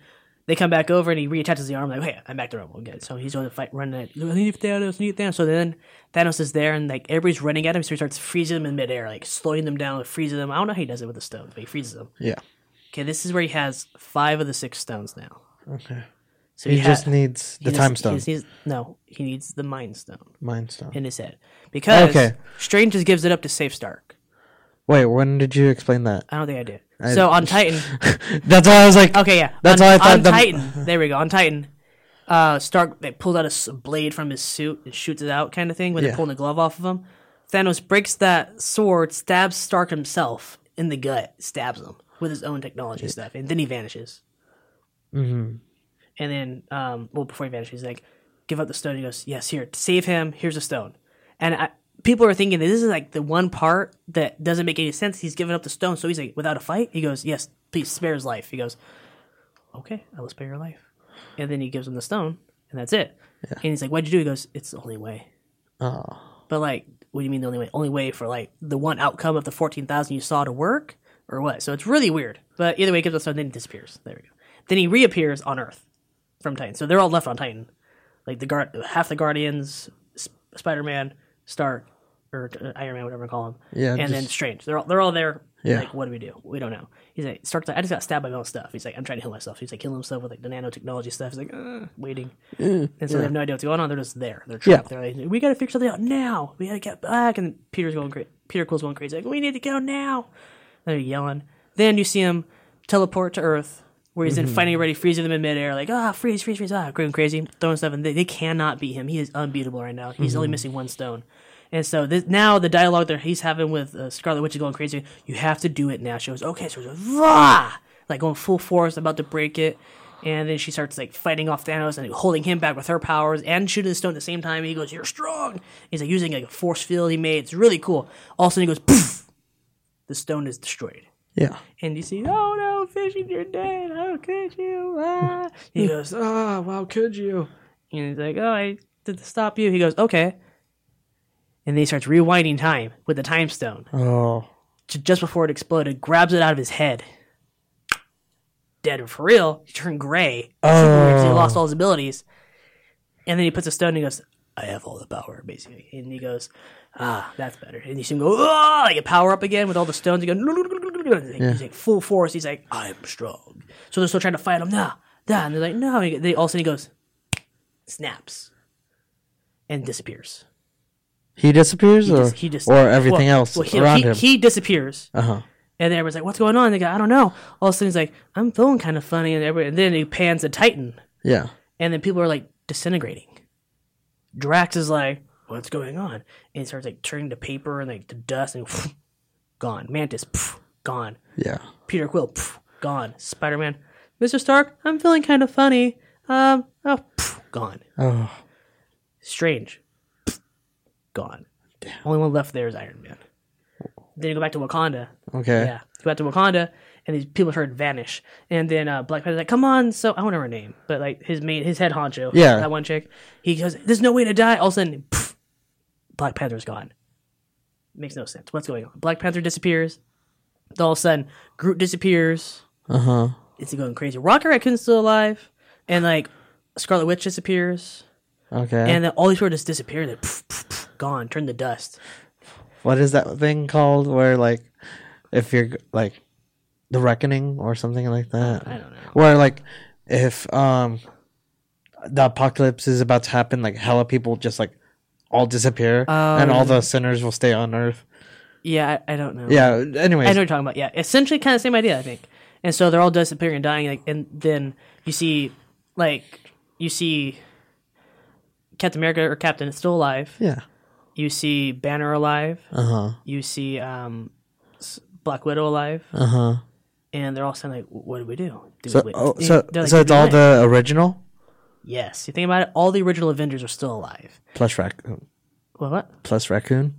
Speaker 2: they come back over and he reattaches the arm like, hey, I'm back to normal again. So he's going to fight, run need Thanos, Thanos. So then Thanos is there and like everybody's running at him, so he starts freezing them in midair, like slowing them down, freezing them. I don't know how he does it with the stones, but he freezes them.
Speaker 1: Yeah.
Speaker 2: Okay, this is where he has five of the six stones now.
Speaker 1: Okay.
Speaker 2: So
Speaker 1: He
Speaker 2: ha-
Speaker 1: just needs the
Speaker 2: just-
Speaker 1: time
Speaker 2: he
Speaker 1: stone.
Speaker 2: just needs- no, he needs the Mind Stone
Speaker 1: Mind stone.
Speaker 2: in his head because
Speaker 1: Okay.
Speaker 2: Strange just gives it up to Safe Stark.
Speaker 1: Wait, when did you explain that?
Speaker 2: I don't think I did. so on (laughs) Titan,
Speaker 1: That's why I was like,
Speaker 2: Okay, yeah.
Speaker 1: That's
Speaker 2: on,
Speaker 1: why I thought
Speaker 2: on
Speaker 1: the-
Speaker 2: Titan. (laughs) There we go. On Titan, uh, Stark they pulled out a s- blade from his suit and shoots it out, kind of thing. When
Speaker 1: Yeah.
Speaker 2: they're pulling the glove off of him, Thanos breaks that sword, stabs Stark himself in the gut, stabs him with his own technology stuff, and then he vanishes.
Speaker 1: Mhm.
Speaker 2: And then, um, well, before he vanishes, he's like, "Give up the stone." He goes, "Yes, here, save him. Here's a stone." And I, people are thinking that this is like the one part that doesn't make any sense. He's giving up the stone, so he's like, "Without a fight," he goes, "Yes, please spare his life." He goes, "Okay, I will spare your life." And then he gives him the stone, and that's it. And he's like, "What'd you do?" He goes, "It's the only way."
Speaker 1: oh,
Speaker 2: But like, what do you mean the only way? Only way for like the one outcome of the fourteen thousand you saw to work, or what? So it's really weird. But either way, he gives us stone, then he disappears. There we go. Then he reappears on Earth from Titan. So they're all left on Titan. Like the guard, half the Guardians, Sp- Spider Man, Stark, or uh, Iron Man, whatever you call him.
Speaker 1: Yeah,
Speaker 2: and then
Speaker 1: just-
Speaker 2: Strange. They're all they're all there.
Speaker 1: Yeah.
Speaker 2: Like, what do we do? We don't know. He's like, Stark's like, I just got stabbed by my own stuff. He's like, I'm trying to heal myself. He's like, killing himself with like the nanotechnology stuff. He's like, uh, waiting. and so they have no idea what's going on. They're just there. They're trapped. They're like, we got to figure something out now. We got to get back. And Peter's going crazy. Peter Quill's going crazy. Like, we need to go now. They're yelling. Then you see him teleport to Earth, where he's in fighting already, freezing them in midair, like ah, freeze, freeze, freeze, ah, going crazy, throwing stuff, and they, they cannot beat him. He is unbeatable right now. He's only missing one stone. And so this, now the dialogue that he's having with uh, Scarlet Witch is going crazy. You have to do it now. She goes, okay, so goes, Vah! like going full force, about to break it. And then she starts like fighting off Thanos and holding him back with her powers and shooting the stone at the same time. He goes, "You're strong." He's like using like a force field he made. It's really cool. All of a sudden he goes, "Poof!" The stone is destroyed
Speaker 1: yeah.
Speaker 2: and you see, oh no, Vision, you're dead. How could you? Ah. He (laughs) goes, oh, how could you? And he's like, oh, I did to stop you. He goes, okay. And then he starts rewinding time with the time stone.
Speaker 1: Oh.
Speaker 2: Just before it exploded, grabs it out of his head. Dead for real. He turned gray. 'cause He lost all his abilities. And then he puts a stone and he goes, I have all the power, basically. And he goes, ah, that's better. And you see him go, ah, like a power up again with all the stones. He goes, he's like full force. He's like, I'm strong. So they're still trying to fight him. Nah, nah. And they're like, no. They, all of a sudden he goes, snaps, and disappears.
Speaker 1: He disappears, or
Speaker 2: Dis- he just
Speaker 1: or everything
Speaker 2: well-
Speaker 1: else
Speaker 2: well, he,
Speaker 1: around
Speaker 2: he,
Speaker 1: him.
Speaker 2: He disappears.
Speaker 1: uh huh.
Speaker 2: And then everyone's like, "What's going on?" And they go, "I don't know." All of a sudden, he's like, "I'm feeling kind of funny," and, and then he pans the Titan,
Speaker 1: Yeah.
Speaker 2: and then people are like disintegrating. Drax is like, "What's going on?" And he starts like turning to paper and like to dust, and gone. Mantis, gone.
Speaker 1: Yeah.
Speaker 2: Peter Quill, gone. Spider Man, Mister Stark, I'm feeling kind of funny. Um, oh, gone.
Speaker 1: Oh.
Speaker 2: Strange, gone. Only one left there is Iron Man. Then you go back to Wakanda.
Speaker 1: Okay.
Speaker 2: Yeah, go back to Wakanda, and these people start to vanish. And then uh, Black Panther's like, "Come on!" So I don't know her name, but like his main, his head honcho,
Speaker 1: Yeah.
Speaker 2: that one chick. He goes, "There's no way to die." All of a sudden, pff, Black Panther's gone. Makes no sense. What's going on? Black Panther disappears. All of a sudden, Groot disappears.
Speaker 1: Uh huh.
Speaker 2: It's going crazy. Rocket Raccoon's still alive, and like Scarlet Witch disappears,
Speaker 1: Okay.
Speaker 2: and then all these people just disappear. They're pff, pff, pff, gone, turn the dust.
Speaker 1: what is that thing called? Where like, if you're like, the reckoning or something like that.
Speaker 2: I don't know.
Speaker 1: Where like, if um, the apocalypse is about to happen, like hella people just like all disappear, and all the sinners will stay on Earth.
Speaker 2: Yeah, I, I don't know.
Speaker 1: Yeah. Anyways.
Speaker 2: I know what you're talking about. Yeah, essentially, kind of the same idea, I think. And so they're all disappearing and dying, like, and then you see, like, you see Captain America or Captain is still alive.
Speaker 1: Yeah.
Speaker 2: You see Banner alive.
Speaker 1: Uh huh.
Speaker 2: You see um, Black Widow alive,
Speaker 1: Uh huh.
Speaker 2: and they're all saying like, "What do we do?" do
Speaker 1: So,
Speaker 2: we,
Speaker 1: oh, so,
Speaker 2: like,
Speaker 1: so it's all
Speaker 2: win?"
Speaker 1: the original
Speaker 2: yes. You think about it, all the original Avengers are still alive.
Speaker 1: plus raccoon
Speaker 2: Well, what?
Speaker 1: plus raccoon.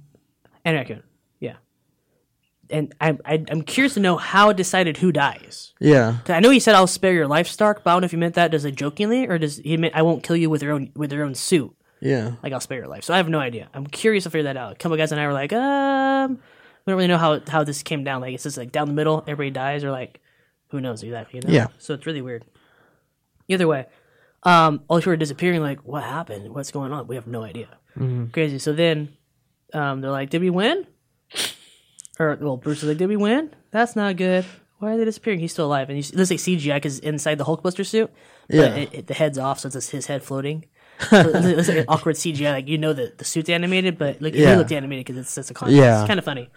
Speaker 2: And Raccoon. Yeah. And I'm I, I'm curious to know how it decided who dies.
Speaker 1: Yeah.
Speaker 2: I know he said I'll spare your life, Stark, but I don't know if he meant that does it jokingly or does he meant I won't kill you with your own with your own suit.
Speaker 1: Yeah.
Speaker 2: Like I'll spare your life. So I have no idea. I'm curious to figure that out. A couple guys and I were like, um, we don't really know how how this came down. Like it's just like down the middle, everybody dies, or like who knows exactly. You know?
Speaker 1: Yeah.
Speaker 2: So it's really weird. Either way, um, all are disappearing. Like, what happened? What's going on? We have no idea. Crazy. So then, um, they're like, did we win? Or well, Bruce is like, did we win? That's not good. Why are they disappearing? He's still alive, and you it looks like CGI because inside the Hulkbuster suit. but
Speaker 1: Yeah.
Speaker 2: it, it- the head's off, so it's just his head floating. It looks- like an (laughs) awkward CGI. Like you know that the suit's animated, but like
Speaker 1: Yeah.
Speaker 2: he looked animated because it's just a contrast.
Speaker 1: Yeah.
Speaker 2: It's kind of funny.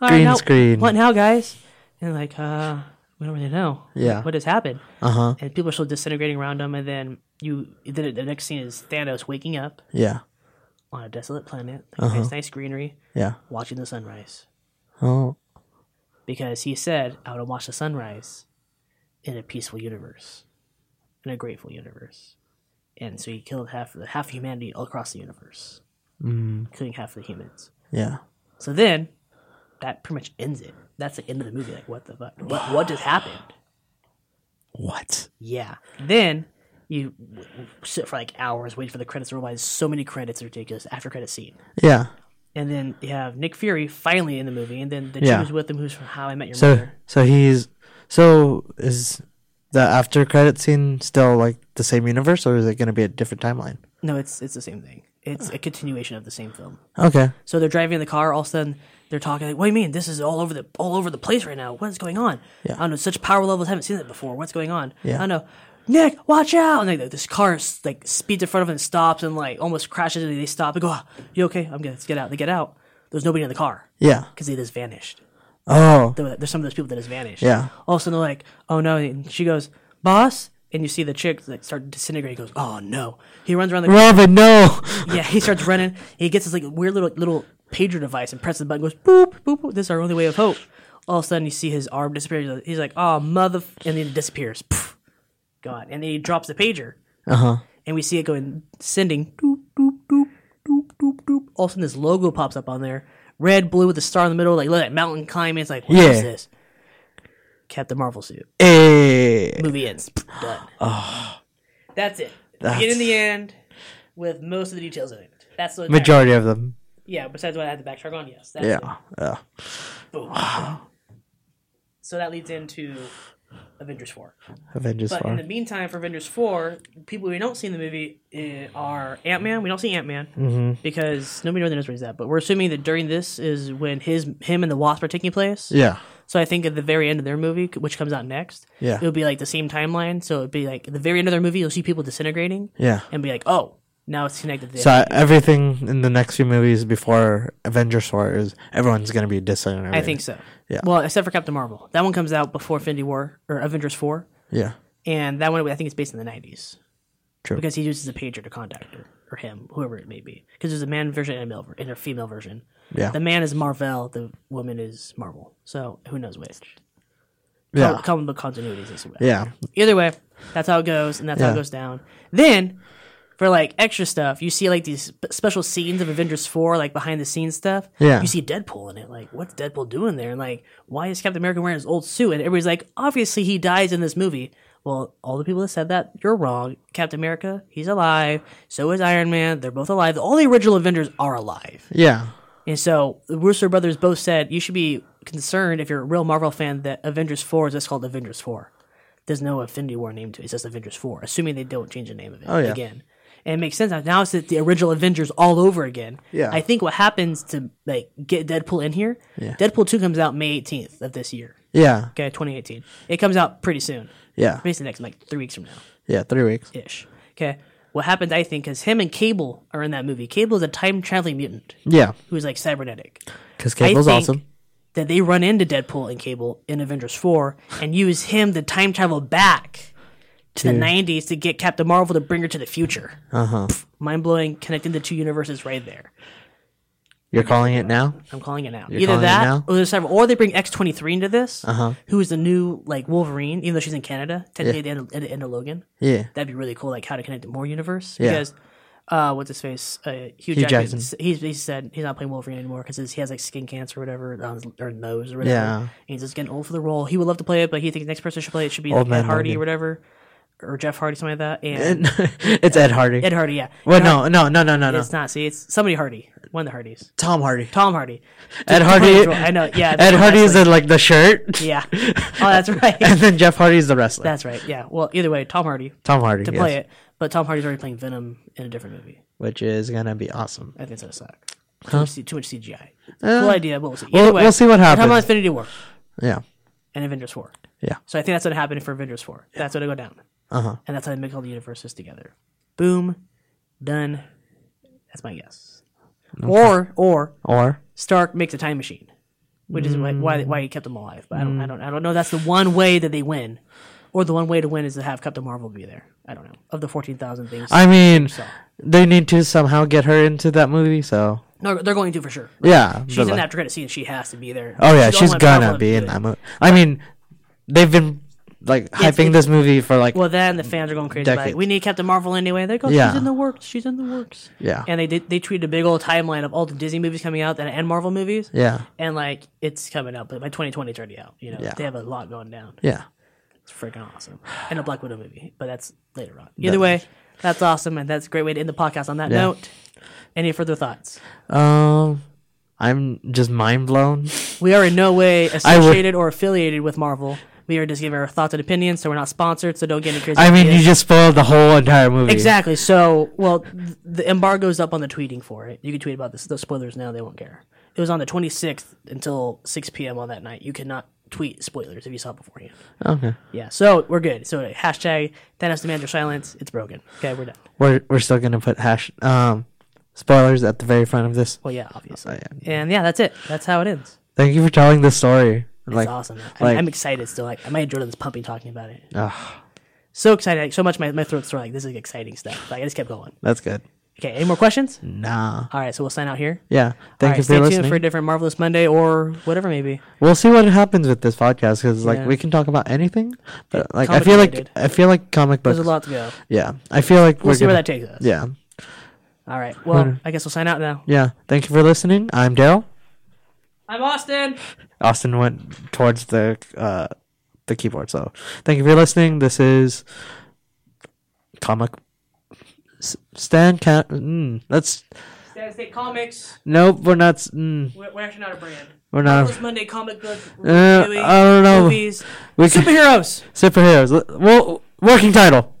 Speaker 2: All
Speaker 1: Green
Speaker 2: now-
Speaker 1: screen.
Speaker 2: What now, guys? And like, uh, we don't really know.
Speaker 1: Yeah.
Speaker 2: What has happened?
Speaker 1: Uh huh.
Speaker 2: And people are still disintegrating around him, and then you. Then the next scene is Thanos waking up
Speaker 1: Yeah.
Speaker 2: on a desolate planet, like
Speaker 1: Uh-huh.
Speaker 2: nice, nice greenery,
Speaker 1: Yeah.
Speaker 2: watching the sunrise.
Speaker 1: Oh.
Speaker 2: Because he said, "I want to watch the sunrise in a peaceful universe, in a grateful universe." And so he killed half of the half of humanity all across the universe,
Speaker 1: Mm.
Speaker 2: including half of the humans.
Speaker 1: Yeah.
Speaker 2: So then, that pretty much ends it. That's the end of the movie. Like, what the fuck? What what just happened?
Speaker 1: What?
Speaker 2: Yeah. Then you sit for like hours, waiting for the credits to roll by. There's so many credits, ridiculous. After credit scene,
Speaker 1: Yeah.
Speaker 2: and then you have Nick Fury finally in the movie, and then the
Speaker 1: Yeah.
Speaker 2: chick who's with him, who's from How I Met Your
Speaker 1: So
Speaker 2: Mother.
Speaker 1: so he's so is the after credit scene still like the same universe or is it going to be a different timeline?
Speaker 2: No, it's it's the same thing. It's a continuation of the same film.
Speaker 1: Okay.
Speaker 2: So they're driving in the car. All of a sudden, they're talking like, "What do you mean? This is all over the all over the place right now. What is going on?
Speaker 1: Yeah.
Speaker 2: I don't know. Such power levels. haven't seen that before. What's going on?
Speaker 1: Yeah.
Speaker 2: I don't know. Nick, watch out! And like this car like speeds in front of them and stops and like almost crashes. And they stop and go, "Ah, "You okay? I'm good. Let's get out." They get out. There's nobody in the car
Speaker 1: Yeah.
Speaker 2: because they just vanished.
Speaker 1: Oh.
Speaker 2: There- There's some of those people that just vanished.
Speaker 1: Yeah.
Speaker 2: All of a sudden they're like, "Oh no!" And she goes, "Boss." And you see the chick like start disintegrating. He goes, "Oh no!" He runs around the
Speaker 1: Robin, no.
Speaker 2: yeah, he starts running. He gets this like weird little little pager device and presses the button. Goes boop boop. boop. This is our only way of hope. All of a sudden, you see his arm disappear. He's like, "Oh mother!" And then it disappears. Poof. Gone. And then he drops the pager,
Speaker 1: Uh huh.
Speaker 2: and we see it going sending. Doop doop doop doop doop doop. All of a sudden, this logo pops up on there, red blue with a star in the middle. Like look at that mountain climbing. It's like, what is
Speaker 1: Yeah.
Speaker 2: this? Captain Marvel suit.
Speaker 1: Hey.
Speaker 2: Movie ends. Done. (sighs) That's it.
Speaker 1: That's-
Speaker 2: Get in the end. with most of the details in it. That's the
Speaker 1: Majority of them.
Speaker 2: Yeah, besides what I had to backtrack on, yes.
Speaker 1: Yeah. Yeah.
Speaker 2: Boom. (sighs) so that leads into Avengers 4.
Speaker 1: Avengers
Speaker 2: But
Speaker 1: 4.
Speaker 2: in the meantime, for Avengers 4, people we don't see in the movie uh, are Ant Man. We don't see Ant Man
Speaker 1: Mm-hmm.
Speaker 2: because nobody really knows where he's at. But we're assuming that during this is when his him and the Wasp are taking place.
Speaker 1: yeah.
Speaker 2: So I think at the very end of their movie, which comes out next,
Speaker 1: Yeah.
Speaker 2: it'll be like the same timeline. So it'd be like at the very end of their movie, you'll see people disintegrating
Speaker 1: Yeah.
Speaker 2: and be like, oh, now it's connected. To
Speaker 1: So uh, everything in the next few movies before Avengers 4 is everyone's going to be disintegrated.
Speaker 2: I think so.
Speaker 1: Yeah.
Speaker 2: Well, except for Captain Marvel, that one comes out before Infinity War or Avengers Four,
Speaker 1: Yeah.
Speaker 2: and that one I think it's based in the nineties.
Speaker 1: True.
Speaker 2: Because he uses a pager to contact her or him, whoever it may be. Because there's a man version and a male and a female version.
Speaker 1: Yeah.
Speaker 2: The man is Marvel, the woman is Marvel. So who knows which?
Speaker 1: Yeah.
Speaker 2: Com- comic book continuities is what.
Speaker 1: Yeah.
Speaker 2: Either way, that's how it goes, and that's how it goes down. Then, for like extra stuff, you see like these special scenes of Avengers Four, like behind the scenes stuff.
Speaker 1: Yeah.
Speaker 2: you see Deadpool in it. Like, what's Deadpool doing there? And like, why is Captain America wearing his old suit? And everybody's like, obviously he dies in this movie. Well, all the people that said that, you're wrong. Captain America, he's alive. So is Iron Man. They're both alive. All the original Avengers are alive.
Speaker 1: Yeah.
Speaker 2: And so the Russo brothers both said you should be concerned if you're a real Marvel fan that Avengers 4 is just called Avengers 4. There's no Infinity War name to it. It's just Avengers 4, assuming they don't change the name of it
Speaker 1: Oh, yeah.
Speaker 2: again. And it makes sense now. Now it's the original Avengers all over again.
Speaker 1: Yeah.
Speaker 2: I think what happens to like get Deadpool in here,
Speaker 1: Yeah.
Speaker 2: Deadpool 2 comes out May 18th of this year.
Speaker 1: Yeah.
Speaker 2: Okay, 2018. It comes out pretty soon.
Speaker 1: Yeah.
Speaker 2: Basically next like 3 weeks from now
Speaker 1: Yeah. Three weeks.
Speaker 2: ish. Okay. What happens, I think is him and Cable are in that movie. Cable is a time traveling mutant
Speaker 1: Yeah.
Speaker 2: who's like cybernetic.
Speaker 1: Because Cable's awesome.
Speaker 2: that they run into Deadpool and Cable in Avengers 4 and use him to time travel back to the 90s to get Captain Marvel to bring her to the future.
Speaker 1: Uh huh.
Speaker 2: Mind blowing, connecting the two universes right there.
Speaker 1: You're calling it now?
Speaker 2: I'm calling it now.
Speaker 1: You're
Speaker 2: Either that, or there's several, or they bring X23 into this,
Speaker 1: Uh-huh.
Speaker 2: who is the new like Wolverine, even though she's in Canada, technically at the end of, at the end of Logan.
Speaker 1: Yeah.
Speaker 2: That'd be really cool, like how to connect the more universe.
Speaker 1: Yeah.
Speaker 2: Because, uh, what's his face? Uh, Hugh,
Speaker 1: Hugh
Speaker 2: Jackman.
Speaker 1: Jackman.
Speaker 2: He's he said he's not playing Wolverine anymore because he has like skin cancer or whatever on his or nose or whatever.
Speaker 1: Yeah.
Speaker 2: And he's just getting old for the role. He would love to play it, but he thinks the next person should play it should be
Speaker 1: Old
Speaker 2: like Ed Hardy
Speaker 1: Logan.
Speaker 2: or whatever, or Jeff Hardy, something like that. And (laughs)
Speaker 1: it's Ed Hardy.
Speaker 2: Ed Hardy, yeah.
Speaker 1: well,
Speaker 2: Ed Hardy-
Speaker 1: no, no, no, no, no, no.
Speaker 2: it's not. See, it's somebody Hardy, one of the Hardys.
Speaker 1: Tom Hardy.
Speaker 2: Tom Hardy.
Speaker 1: Ed Hardy.
Speaker 2: I know. Yeah.
Speaker 1: Ed Hardy is the, like the shirt.
Speaker 2: Yeah. (laughs) Oh, that's right.
Speaker 1: and then Jeff Hardy is the wrestler.
Speaker 2: That's right. Yeah. Well, either way, Tom Hardy
Speaker 1: Tom Hardy
Speaker 2: to
Speaker 1: yes.
Speaker 2: play it, but Tom Hardy's already playing Venom in a different movie.
Speaker 1: which is gonna be awesome.
Speaker 2: I think it's gonna suck. Too, much, too much CGI.
Speaker 1: Uh,
Speaker 2: cool idea, but we'll see.
Speaker 1: we'll-
Speaker 2: way,
Speaker 1: we'll see what
Speaker 2: we're talking about. Infinity War
Speaker 1: Yeah,
Speaker 2: and Avengers Four.
Speaker 1: yeah,
Speaker 2: So I think that's what happened for Avengers Four. That's gonna go down,
Speaker 1: uh huh.
Speaker 2: and that's how they mix all the universes together. Boom, done. That's my guess. Or or
Speaker 1: Or
Speaker 2: Stark makes a time machine, which is why why, why he kept them alive. But I don't I don't I don't know. That's the one way that they win, or the one way to win is to have Captain Marvel be there. I don't know of the fourteen thousand things.
Speaker 1: I mean,
Speaker 2: So.
Speaker 1: they need to somehow get her into that movie. So
Speaker 2: no, they're going to for sure.
Speaker 1: yeah,
Speaker 2: She's in
Speaker 1: like-
Speaker 2: that credit scene. She has to be there.
Speaker 1: Oh yeah, she's gonna be in that movie. I mean, they've been like hyping
Speaker 2: it-
Speaker 1: this movie for like
Speaker 2: Well, then the fans are going crazy. Like, we need Captain Marvel anyway. They go,
Speaker 1: Yeah.
Speaker 2: she's in the works. She's in the works.
Speaker 1: yeah,
Speaker 2: And they did, they tweeted a big old timeline of all the Disney movies coming out that and Marvel movies.
Speaker 1: yeah,
Speaker 2: And like it's coming out, but by 2020 it's already out. You know,
Speaker 1: Yeah.
Speaker 2: they have a lot going down.
Speaker 1: yeah.
Speaker 2: It's freaking awesome. And a Black Widow movie, but that's later on. Either way, that's awesome, and that's a great way to end the podcast. On that
Speaker 1: Yeah.
Speaker 2: note, any further thoughts?
Speaker 1: Um, I'm just mind blown.
Speaker 2: We are in no way (laughs)
Speaker 1: would-
Speaker 2: associated or affiliated with Marvel. We are just giving our thoughts and opinions, so we're not sponsored. So don't get any crazy.
Speaker 1: I mean,
Speaker 2: ideas.
Speaker 1: you just spoiled the whole entire movie.
Speaker 2: Exactly. So, well, th- the embargo's up on the tweeting for it. You can tweet about this. The spoilers now; they won't care. It was on the 26th until 6 p.m. on that night. You cannot tweet spoilers if you saw it beforehand.
Speaker 1: Okay,
Speaker 2: Yeah. So we're good. So hashtag Thanos demands your silence. It's broken. Okay, we're done.
Speaker 1: we're we're still gonna put hash um spoilers at the very front of this.
Speaker 2: Well, yeah, obviously.
Speaker 1: Oh,
Speaker 2: And yeah, that's it. That's how it ends.
Speaker 1: Thank you for telling this story.
Speaker 2: It's
Speaker 1: Like,
Speaker 2: awesome. I'm, excited still.
Speaker 1: like-
Speaker 2: I'm excited still. Like my adrenaline's pumping talking about it.
Speaker 1: ugh,
Speaker 2: So excited. Like, so much my, my throat's sore. Like this is exciting stuff. Like I just kept going.
Speaker 1: that's good.
Speaker 2: Okay. Any more questions?
Speaker 1: Nah.
Speaker 2: All right. So we'll sign out here.
Speaker 1: Yeah. Thank
Speaker 2: right.
Speaker 1: you
Speaker 2: Stay
Speaker 1: for
Speaker 2: tuned
Speaker 1: listening.
Speaker 2: for a different marvelous Monday or whatever maybe.
Speaker 1: we'll see what happens with this podcast because like
Speaker 2: Yeah.
Speaker 1: we can talk about anything, but like I feel like. I feel like comic books.
Speaker 2: There's a lot to go.
Speaker 1: Yeah, I feel like
Speaker 2: We'll see where
Speaker 1: gonna,
Speaker 2: that takes us.
Speaker 1: Yeah,
Speaker 2: All right. Well, I guess we'll sign out now.
Speaker 1: yeah. Thank you for listening. I'm Dale.
Speaker 2: I'm Austin.
Speaker 1: Austin went towards the uh the keyboard. So thank you for listening. This is comic Stan Cat. Mm, let's.
Speaker 2: Stan State Comics.
Speaker 1: Nope, we're not. Mm,
Speaker 2: We're, we're actually not a brand.
Speaker 1: we're not.
Speaker 2: Marvelous Monday comic book
Speaker 1: Uh, I don't know.
Speaker 2: movies.
Speaker 1: We can,
Speaker 2: Superheroes.
Speaker 1: superheroes. Well, working title.